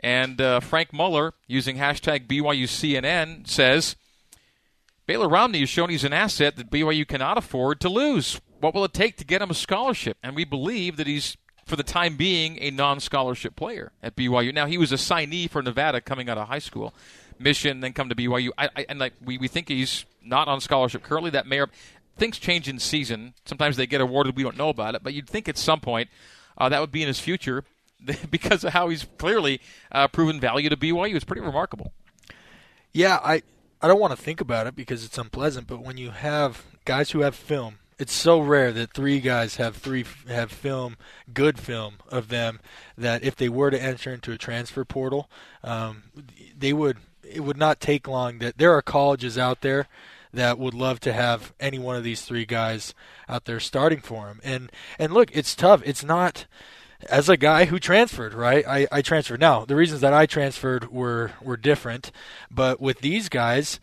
And uh, Frank Muller, using hashtag BYUCNN, says Baylor Romney has shown he's an asset that BYU cannot afford to lose. What will it take to get him a scholarship? And we believe that he's, for the time being, a non scholarship player at BYU. Now, he was a signee for Nevada coming out of high school. Mission, then come to BYU. I, I, and like we, we think he's not on scholarship currently. That may or, things change in season. Sometimes they get awarded, we don't know about it. But you'd think at some point uh, that would be in his future *laughs* because of how he's clearly uh, proven value to BYU. It's pretty remarkable. Yeah, I I don't want to think about it because it's unpleasant. But when you have guys who have film, it's so rare that three guys have three have film, good film of them. That if they were to enter into a transfer portal, um, they would. It would not take long. That there are colleges out there that would love to have any one of these three guys out there starting for him. And and look, it's tough. It's not as a guy who transferred, right? I, I transferred. Now, the reasons that I transferred were were different, but with these guys,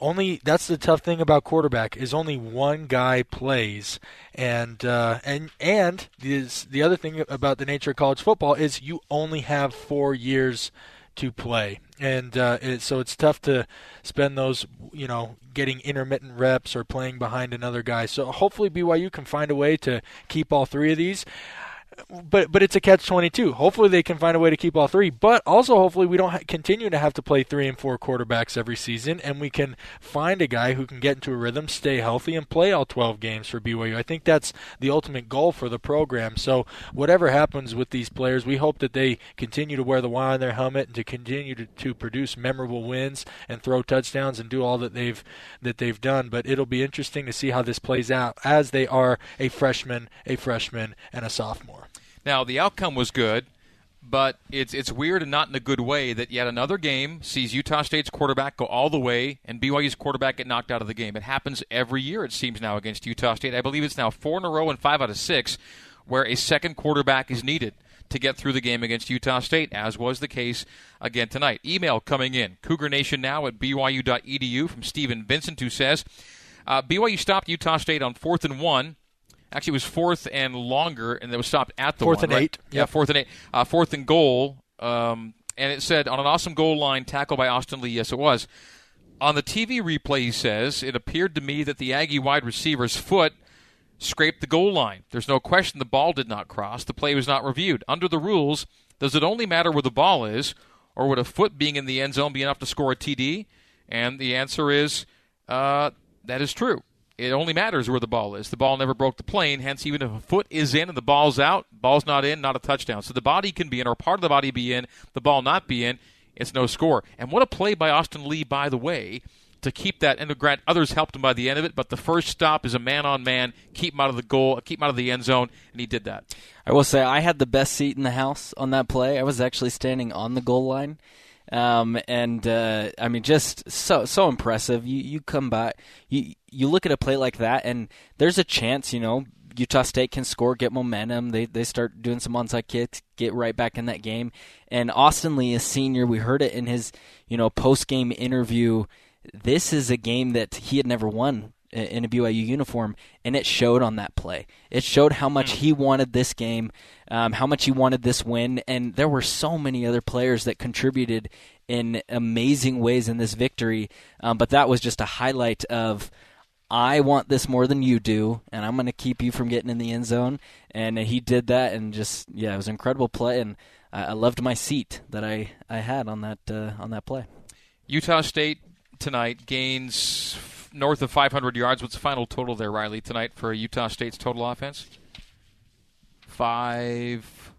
only that's the tough thing about quarterback is only one guy plays, and uh, and and this, the other thing about the nature of college football is you only have four years to play, and uh, it, so it's tough to spend those, you know, getting intermittent reps or playing behind another guy. So hopefully BYU can find a way to keep all three of these but but it's a catch 22 hopefully they can find a way to keep all three but also hopefully we don't ha- continue to have to play three and four quarterbacks every season and we can find a guy who can get into a rhythm stay healthy and play all 12 games for BYU I think that's the ultimate goal for the program. So whatever happens with these players we hope that they continue to wear the Y on their helmet and to continue to, to produce memorable wins and throw touchdowns and do all that they've that they've done. But it'll be interesting to see how this plays out as they are a freshman a freshman and a sophomore now the outcome was good, but it's it's weird and not in a good way that yet another game sees Utah State's quarterback go all the way and BYU's quarterback get knocked out of the game. It happens every year it seems now against Utah State. I believe it's now four in a row and five out of six where a second quarterback is needed to get through the game against Utah State, as was the case again tonight. Email coming in Cougar Nation now at byu.edu from Stephen Vincent, who says uh, BYU stopped Utah State on fourth and one Actually, it was fourth and longer, and it was stopped at the fourth one, and right? eight. Yeah, fourth and eight. Uh, fourth and goal. Um, and it said on an awesome goal line tackle by Austin Lee. Yes, it was. On the TV replay, he says it appeared to me that the Aggie wide receiver's foot scraped the goal line. There's no question the ball did not cross. The play was not reviewed. Under the rules, does it only matter where the ball is, or would a foot being in the end zone be enough to score a TD? And the answer is uh, that is true. It only matters where the ball is. The ball never broke the plane, hence, even if a foot is in and the ball's out, ball's not in, not a touchdown. So the body can be in, or part of the body be in, the ball not be in, it's no score. And what a play by Austin Lee, by the way, to keep that. And grant others helped him by the end of it, but the first stop is a man on man, keep him out of the goal, keep him out of the end zone, and he did that. I will say I had the best seat in the house on that play. I was actually standing on the goal line. Um, and uh, I mean, just so so impressive. You you come by, you you look at a play like that, and there's a chance, you know, Utah State can score, get momentum. They they start doing some onside kicks, get right back in that game. And Austin Lee, a senior, we heard it in his you know post game interview. This is a game that he had never won in a BYU uniform, and it showed on that play. It showed how much he wanted this game, um, how much he wanted this win, and there were so many other players that contributed in amazing ways in this victory. Um, but that was just a highlight of. I want this more than you do, and I'm going to keep you from getting in the end zone. And he did that, and just yeah, it was an incredible play, and I, I loved my seat that I, I had on that uh, on that play. Utah State tonight gains f- north of 500 yards. What's the final total there, Riley, tonight for Utah State's total offense? Five.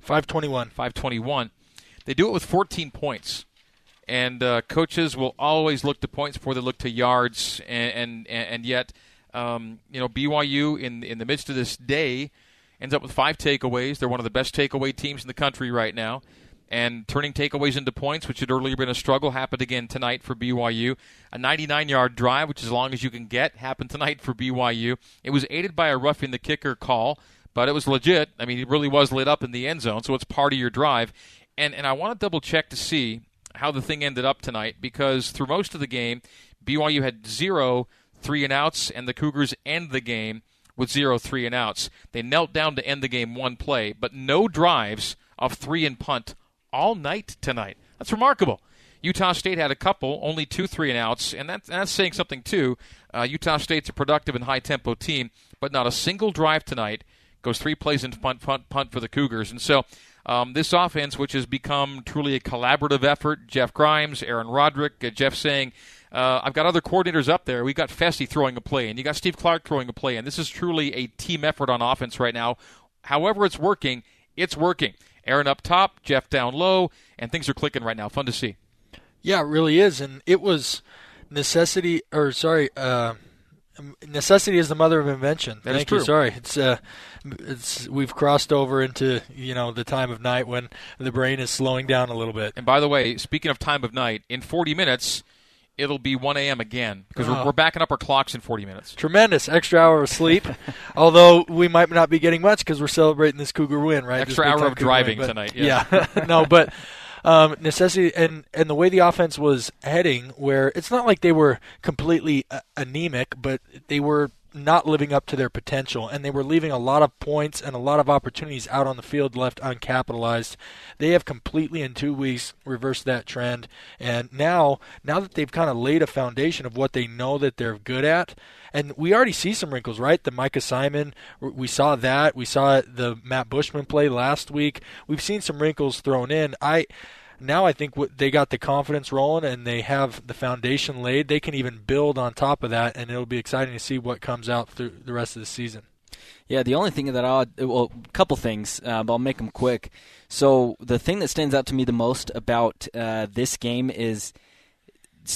521. 521. They do it with 14 points. And uh, coaches will always look to points before they look to yards. And, and, and yet, um, you know, BYU, in, in the midst of this day, ends up with five takeaways. They're one of the best takeaway teams in the country right now. And turning takeaways into points, which had earlier been a struggle, happened again tonight for BYU. A 99 yard drive, which is as long as you can get, happened tonight for BYU. It was aided by a roughing the kicker call, but it was legit. I mean, it really was lit up in the end zone, so it's part of your drive. And, and I want to double check to see how the thing ended up tonight because through most of the game, BYU had zero three and outs, and the Cougars end the game with zero three and outs. They knelt down to end the game one play, but no drives of three and punt all night tonight. That's remarkable. Utah State had a couple, only two three and outs, and that, that's saying something too. Uh, Utah State's a productive and high tempo team, but not a single drive tonight goes three plays into punt, punt, punt for the Cougars. And so um, this offense, which has become truly a collaborative effort, Jeff Grimes, Aaron Roderick, uh, Jeff saying, uh, I've got other coordinators up there. We've got Fessy throwing a play, and you got Steve Clark throwing a play, and this is truly a team effort on offense right now. However, it's working. It's working. Aaron up top, Jeff down low, and things are clicking right now. Fun to see. Yeah, it really is, and it was necessity, or sorry, uh, necessity is the mother of invention. That Thank you. true. Sorry, it's uh, it's we've crossed over into you know the time of night when the brain is slowing down a little bit. And by the way, speaking of time of night, in 40 minutes, it'll be 1 a.m. again because Oh. we're, we're backing up our clocks in 40 minutes. Tremendous extra hour of sleep, *laughs* although we might not be getting much because we're celebrating this Cougar win, right? Extra hour of Cougar driving win, tonight, yes. Yeah, *laughs* no, but um, necessity and and the way the offense was heading, where it's not like they were completely uh, anemic, but they were not living up to their potential, and they were leaving a lot of points and a lot of opportunities out on the field left uncapitalized. They have completely in two weeks reversed that trend, and now now that they've kind of laid a foundation of what they know that they're good at, and we already see some wrinkles, right? The Micah Simon, we saw that. We saw the Matt Bushman play last week. We've seen some wrinkles thrown in. I now I think they got the confidence rolling and they have the foundation laid. They can even build on top of that, and it'll be exciting to see what comes out through the rest of the season. Yeah, the only thing that I'll well, a couple things, uh, but I'll make them quick. So the thing that stands out to me the most about uh, this game is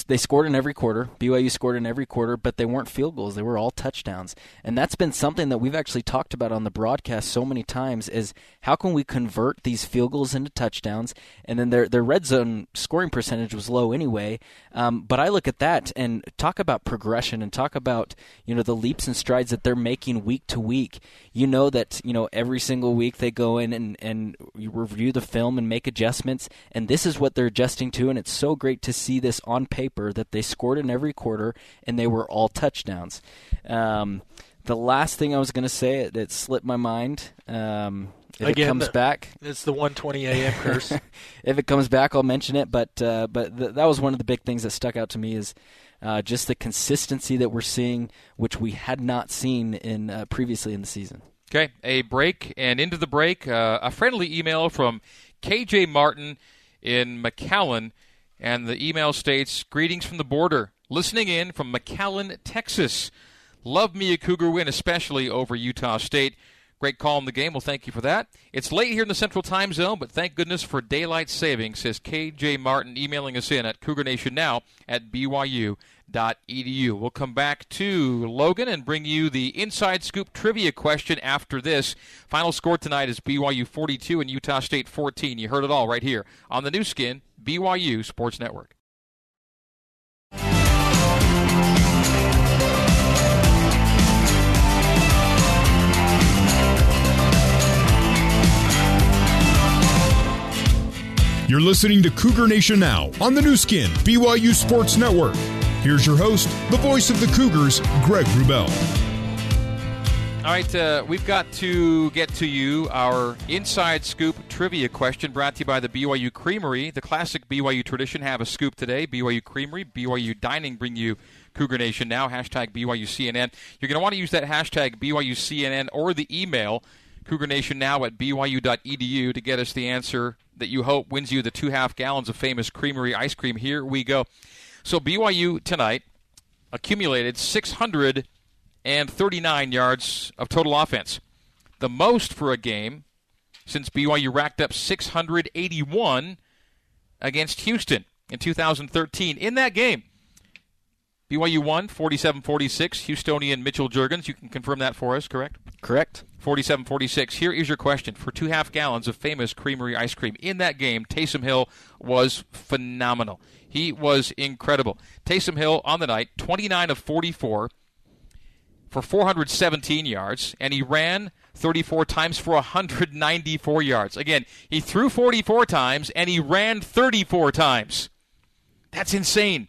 they scored in every quarter. BYU scored in every quarter, but they weren't field goals. They were all touchdowns. And that's been something that we've actually talked about on the broadcast so many times is how can we convert these field goals into touchdowns? And then their their red zone scoring percentage was low anyway. Um, but I look at that and talk about progression and talk about, you know, the leaps and strides that they're making week to week. You know that, you know, every single week they go in and, and review the film and make adjustments and this is what they're adjusting to and it's so great to see this on paper that they scored in every quarter and they were all touchdowns. Um, the last thing I was going to say it, it slipped my mind. Um, if Again, it comes the- back, it's the 1:20 a.m. curse. *laughs* if it comes back, I'll mention it. But uh, but th- that was one of the big things that stuck out to me is uh, just the consistency that we're seeing, which we had not seen in uh, previously in the season. Okay, a break, and into the break, uh, a friendly email from KJ Martin in McAllen, and the email states Greetings from the border, listening in from McAllen, Texas. Love me a Cougar win, especially over Utah State. Great call in the game. Well, thank you for that. It's late here in the Central Time Zone, but thank goodness for daylight saving, says KJ Martin, emailing us in at Cougar Nation now at BYU edu. We'll come back to Logan and bring you the inside scoop trivia question after this. Final score tonight is BYU 42 and Utah State 14. You heard it all right here on the Nu Skin, BYU Sports Network. You're listening to Cougar Nation Now on the Nu Skin, BYU Sports Network. Here's your host, the voice of the Cougars, Greg Wrubell. All right, uh, we've got to get to you our inside scoop trivia question brought to you by the BYU Creamery. The classic BYU tradition have a scoop today. BYU Creamery, BYU Dining bring you Cougar Nation now. Hashtag BYUCNN. You're going to want to use that hashtag BYUCNN or the email Cougar Nation now at BYU.edu to get us the answer that you hope wins you the two half gallons of famous Creamery ice cream. Here we go. So BYU tonight accumulated 600- and 39 yards of total offense. The most for a game since BYU racked up 681 against Houston in 2013. In that game, BYU won 47 46. Houstonian Mitchell Juergens. You can confirm that for us, correct? Correct. 47 46. Here is your question for two half gallons of famous creamery ice cream. In that game, Taysom Hill was phenomenal. He was incredible. Taysom Hill on the night, 29 of 44 for 417 yards, and he ran 34 times for 194 yards. Again, he threw 44 times and he ran 34 times. That's insane.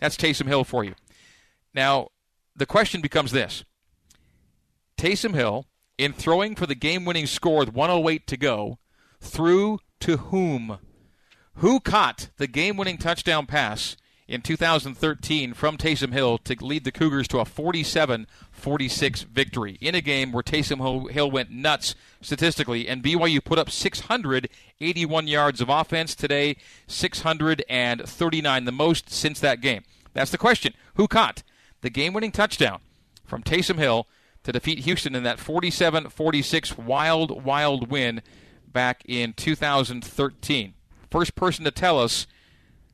That's Taysom Hill for you. Now, the question becomes this Taysom Hill, in throwing for the game winning score with 108 to go, threw to whom? Who caught the game winning touchdown pass in 2013 from Taysom Hill to lead the Cougars to a 47 46 victory in a game where Taysom Hill went nuts statistically, and BYU put up 681 yards of offense today, 639, the most since that game. That's the question. Who caught the game winning touchdown from Taysom Hill to defeat Houston in that 47 46 wild, wild win back in 2013? First person to tell us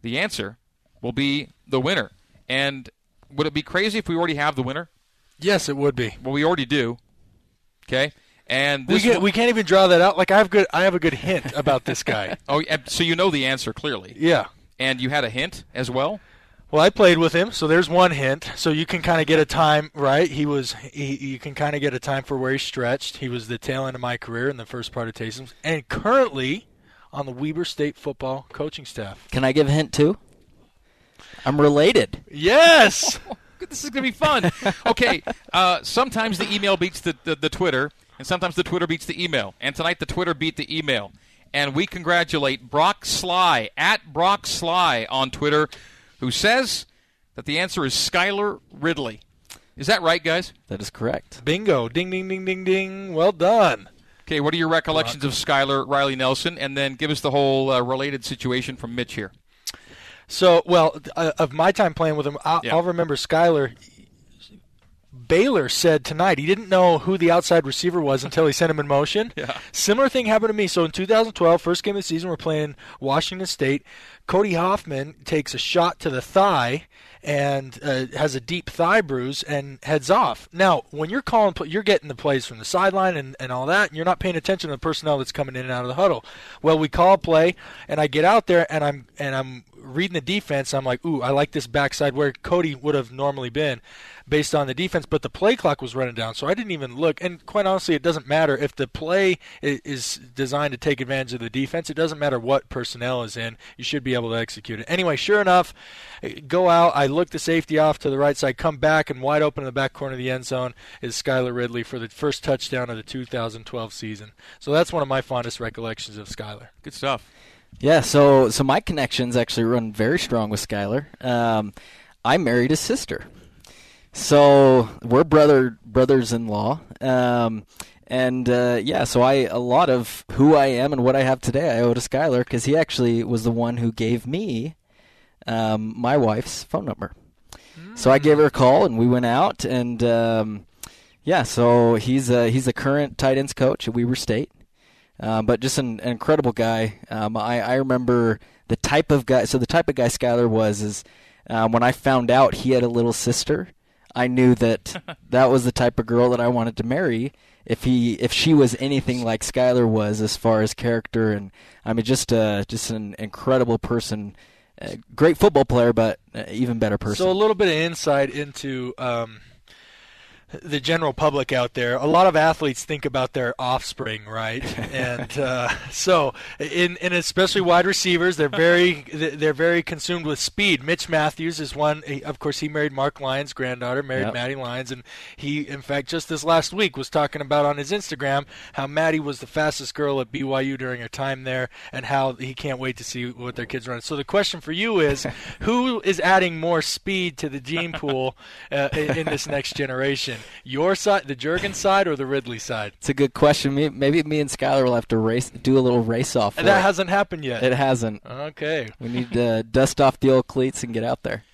the answer will be the winner. And would it be crazy if we already have the winner? Yes, it would be. Well, we already do. Okay, and We, get, one- we can't even draw that out. Like I have good, I have a good hint about this guy. *laughs* oh, yeah, so you know the answer clearly. Yeah. And you had a hint as well. Well, I played with him, so there's one hint. So you can kind of get a time, right? He was, he, you can kind of get a time for where he stretched. He was the tail end of my career in the first part of Taysom's, and currently on the Weber State football coaching staff. Can I give a hint too? I'm related. Yes. *laughs* this is going to be fun. Okay, uh, sometimes the email beats the, the, the Twitter, and sometimes the Twitter beats the email. And tonight the Twitter beat the email. And we congratulate Brock Sly, at Brock Sly on Twitter, who says that the answer is Skylar Ridley. Is that right, guys? That is correct. Bingo. Ding, ding, ding, ding, ding. Well done. Okay, what are your recollections of Skylar Riley Nelson? And then give us the whole uh, related situation from Mitch here. So, well, uh, of my time playing with him, I'll, Yeah. I'll remember Skylar. Baylor said tonight he didn't know who the outside receiver was until he sent him in motion. *laughs* Yeah. Similar thing happened to me. So in 2012, first game of the season, we're playing Washington State. Cody Hoffman takes a shot to the thigh and uh, has a deep thigh bruise and heads off. Now, when you're calling, you're getting the plays from the sideline and, and all that, and you're not paying attention to the personnel that's coming in and out of the huddle. Well, we call a play, and I get out there and I'm and I'm reading the defense. I'm like, ooh, I like this backside where Cody would have normally been, based on the defense. But the play clock was running down, so I didn't even look. And quite honestly, it doesn't matter if the play is designed to take advantage of the defense. It doesn't matter what personnel is in. You should be able to execute it. Anyway, sure enough, go out. I look the safety off to the right side, come back, and wide open in the back corner of the end zone is Skylar Ridley for the first touchdown of the 2012 season. So that's one of my fondest recollections of Skylar. Good stuff. Yeah, so so my connections actually run very strong with Skylar. Um, I married his sister, so we're brother brothers-in-law. Um, and uh, yeah, so I a lot of who I am and what I have today I owe to Skylar because he actually was the one who gave me um, my wife's phone number. So I gave her a call and we went out and um, yeah, so he's a, he's the current tight ends coach at Weber State. Um, but just an, an incredible guy. Um, I, I remember the type of guy. So the type of guy Skylar was is um, when I found out he had a little sister, I knew that *laughs* that was the type of girl that I wanted to marry. If he if she was anything like Skylar was as far as character and I mean just uh, just an incredible person, uh, great football player, but uh, even better person. So a little bit of insight into um, the general public out there, a lot of athletes think about their offspring, right? and *laughs* uh, so, in and especially wide receivers, they're very they're very consumed with speed. Mitch Mathews is one. he- Of course, he married Mark Lyons' granddaughter, married Yep. Maddie Lyons, and he, in fact, just this last week was talking about on his Instagram how Maddie was the fastest girl at BYU during her time there, and how he can't wait to see what their kids run. So the question for you is, *laughs* who is adding more speed to the gene pool uh, in, in this next generation? Your side, the Juergen side, or the Ridley side? It's a good question. Me, maybe me and Skylar will have to race, do a little race off. for That it. hasn't happened yet. It hasn't. Okay. We need to *laughs* dust off the old cleats and get out there.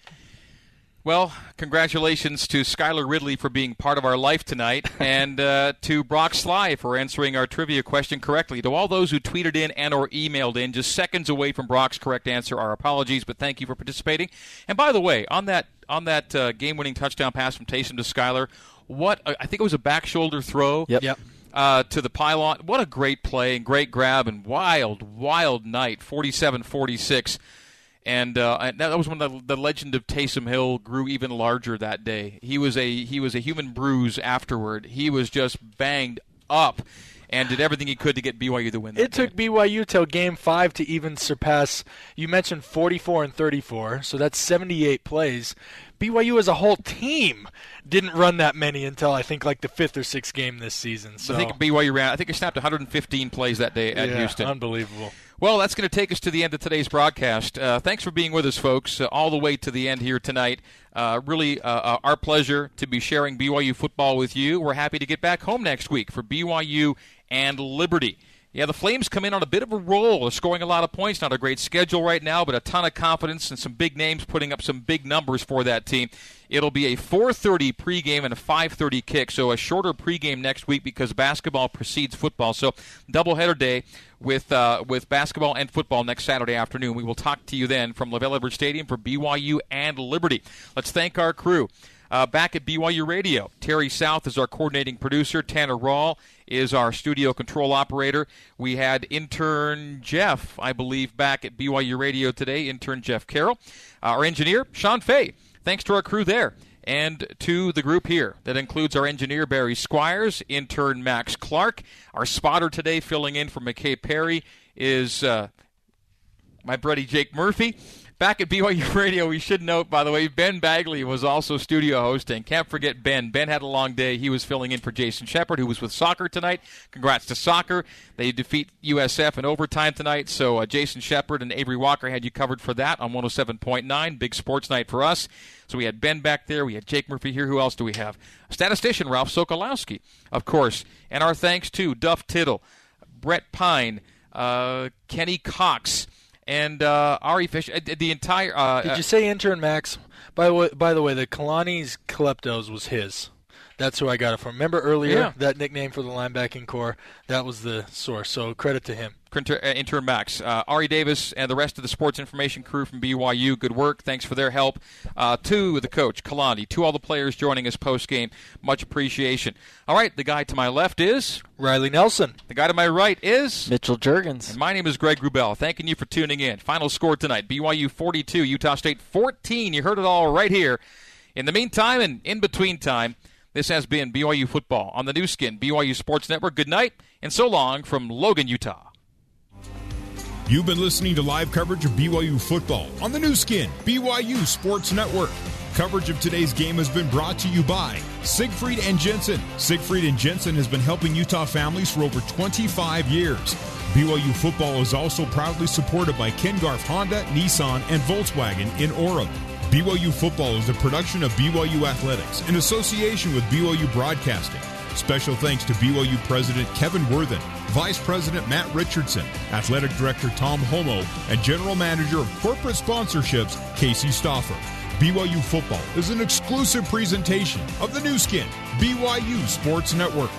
Well, congratulations to Skylar Ridley for being part of our life tonight, *laughs* and uh, to Brock Sly for answering our trivia question correctly. To all those who tweeted in and or emailed in, just seconds away from Brock's correct answer, our apologies, but thank you for participating. And by the way, on that on that uh, game-winning touchdown pass from Taysom to Skylar, what I think it was a back shoulder throw. Yep. Yep. Uh, to the pylon. What a great play and great grab and wild, wild night. 47 46. And, uh, and that was when the, the legend of Taysom Hill grew even larger that day. He was a he was a human bruise afterward. He was just banged up, and did everything he could to get BYU the win. that It took BYU till game five to even surpass. You mentioned 44 and 34, so that's 78 plays. BYU as a whole team didn't run that many until I think like the fifth or sixth game this season. So I think BYU ran. I think he snapped 115 plays that day at Yeah, Houston. unbelievable. Well, that's going to take us to the end of today's broadcast. Uh, thanks for being with us, folks, uh, all the way to the end here tonight. Uh, really, uh, uh, our pleasure to be sharing BYU football with you. We're happy to get back home next week for BYU and Liberty. Yeah, the Flames come in on a bit of a roll. They're scoring a lot of points. Not a great schedule right now, but a ton of confidence and some big names putting up some big numbers for that team. It'll be a 4:30 pregame and a 5:30 kick, so a shorter pregame next week because basketball precedes football. So doubleheader day with uh, with basketball and football next Saturday afternoon. We will talk to you then from LaVell Edwards Stadium for BYU and Liberty. Let's thank our crew. Uh, back at BYU Radio, Terry South is our coordinating producer. Tanner Rawl is our studio control operator. We had intern Jeff, I believe, back at BYU Radio today. Intern Jeff Carroll. Our engineer, Sean Fay. Thanks to our crew there. And to the group here that includes our engineer Barry Squires, intern Max Clark, our spotter today filling in for McKay Perry is uh, my buddy Jake Murphy. Back at BYU *laughs* Radio, we should note, by the way, Ben Bagley was also studio hosting. Can't forget Ben. Ben had a long day. He was filling in for Jason Shepard, who was with soccer tonight. Congrats to soccer. They defeat USF in overtime tonight. So uh, Jason Shepard and Avery Walker had you covered for that on 107.9. Big sports night for us. So we had Ben back there. We had Jake Murphy here. Who else do we have? Statistician Ralph Sokolowski, of course. And our thanks to Duff Tittle, Brett Pine, uh, Kenny Cox, and uh, Ari Fish. uh, The entire. Uh, Did you say intern Max? By the way, by the way, the Kalani's Kleptos was his. That's who I got it from. Remember earlier Yeah. that nickname for the linebacking corps? That was the source. So credit to him. Inter, uh, intern Max, uh, Ari Davis, and the rest of the sports information crew from BYU. Good work. Thanks for their help. Uh, to the coach, Kalani, to all the players joining us post game. Much appreciation. All right, the guy to my left is Riley Nelson. The guy to my right is Mitchell Juergens. And my name is Greg Wrubell. Thanking you for tuning in. Final score tonight BYU 42, Utah State 14. You heard it all right here. In the meantime and in between time, this has been BYU Football on the Nu Skin, BYU Sports Network. Good night and so long from Logan, Utah. You've been listening to live coverage of BYU football on the Nu Skin, BYU Sports Network. Coverage of today's game has been brought to you by Siegfried and Jensen. Siegfried and Jensen has been helping Utah families for over 25 years. BYU football is also proudly supported by Ken Garff Honda, Nissan, and Volkswagen in Orem. BYU football is a production of BYU Athletics in association with BYU Broadcasting. Special thanks to BYU President Kevin Worthen, Vice President Matt Richardson, Athletic Director Tom Holmoe, and General Manager of Corporate Sponsorships Casey Stoffer. BYU Football is an exclusive presentation of the Nu Skin, BYU Sports Network.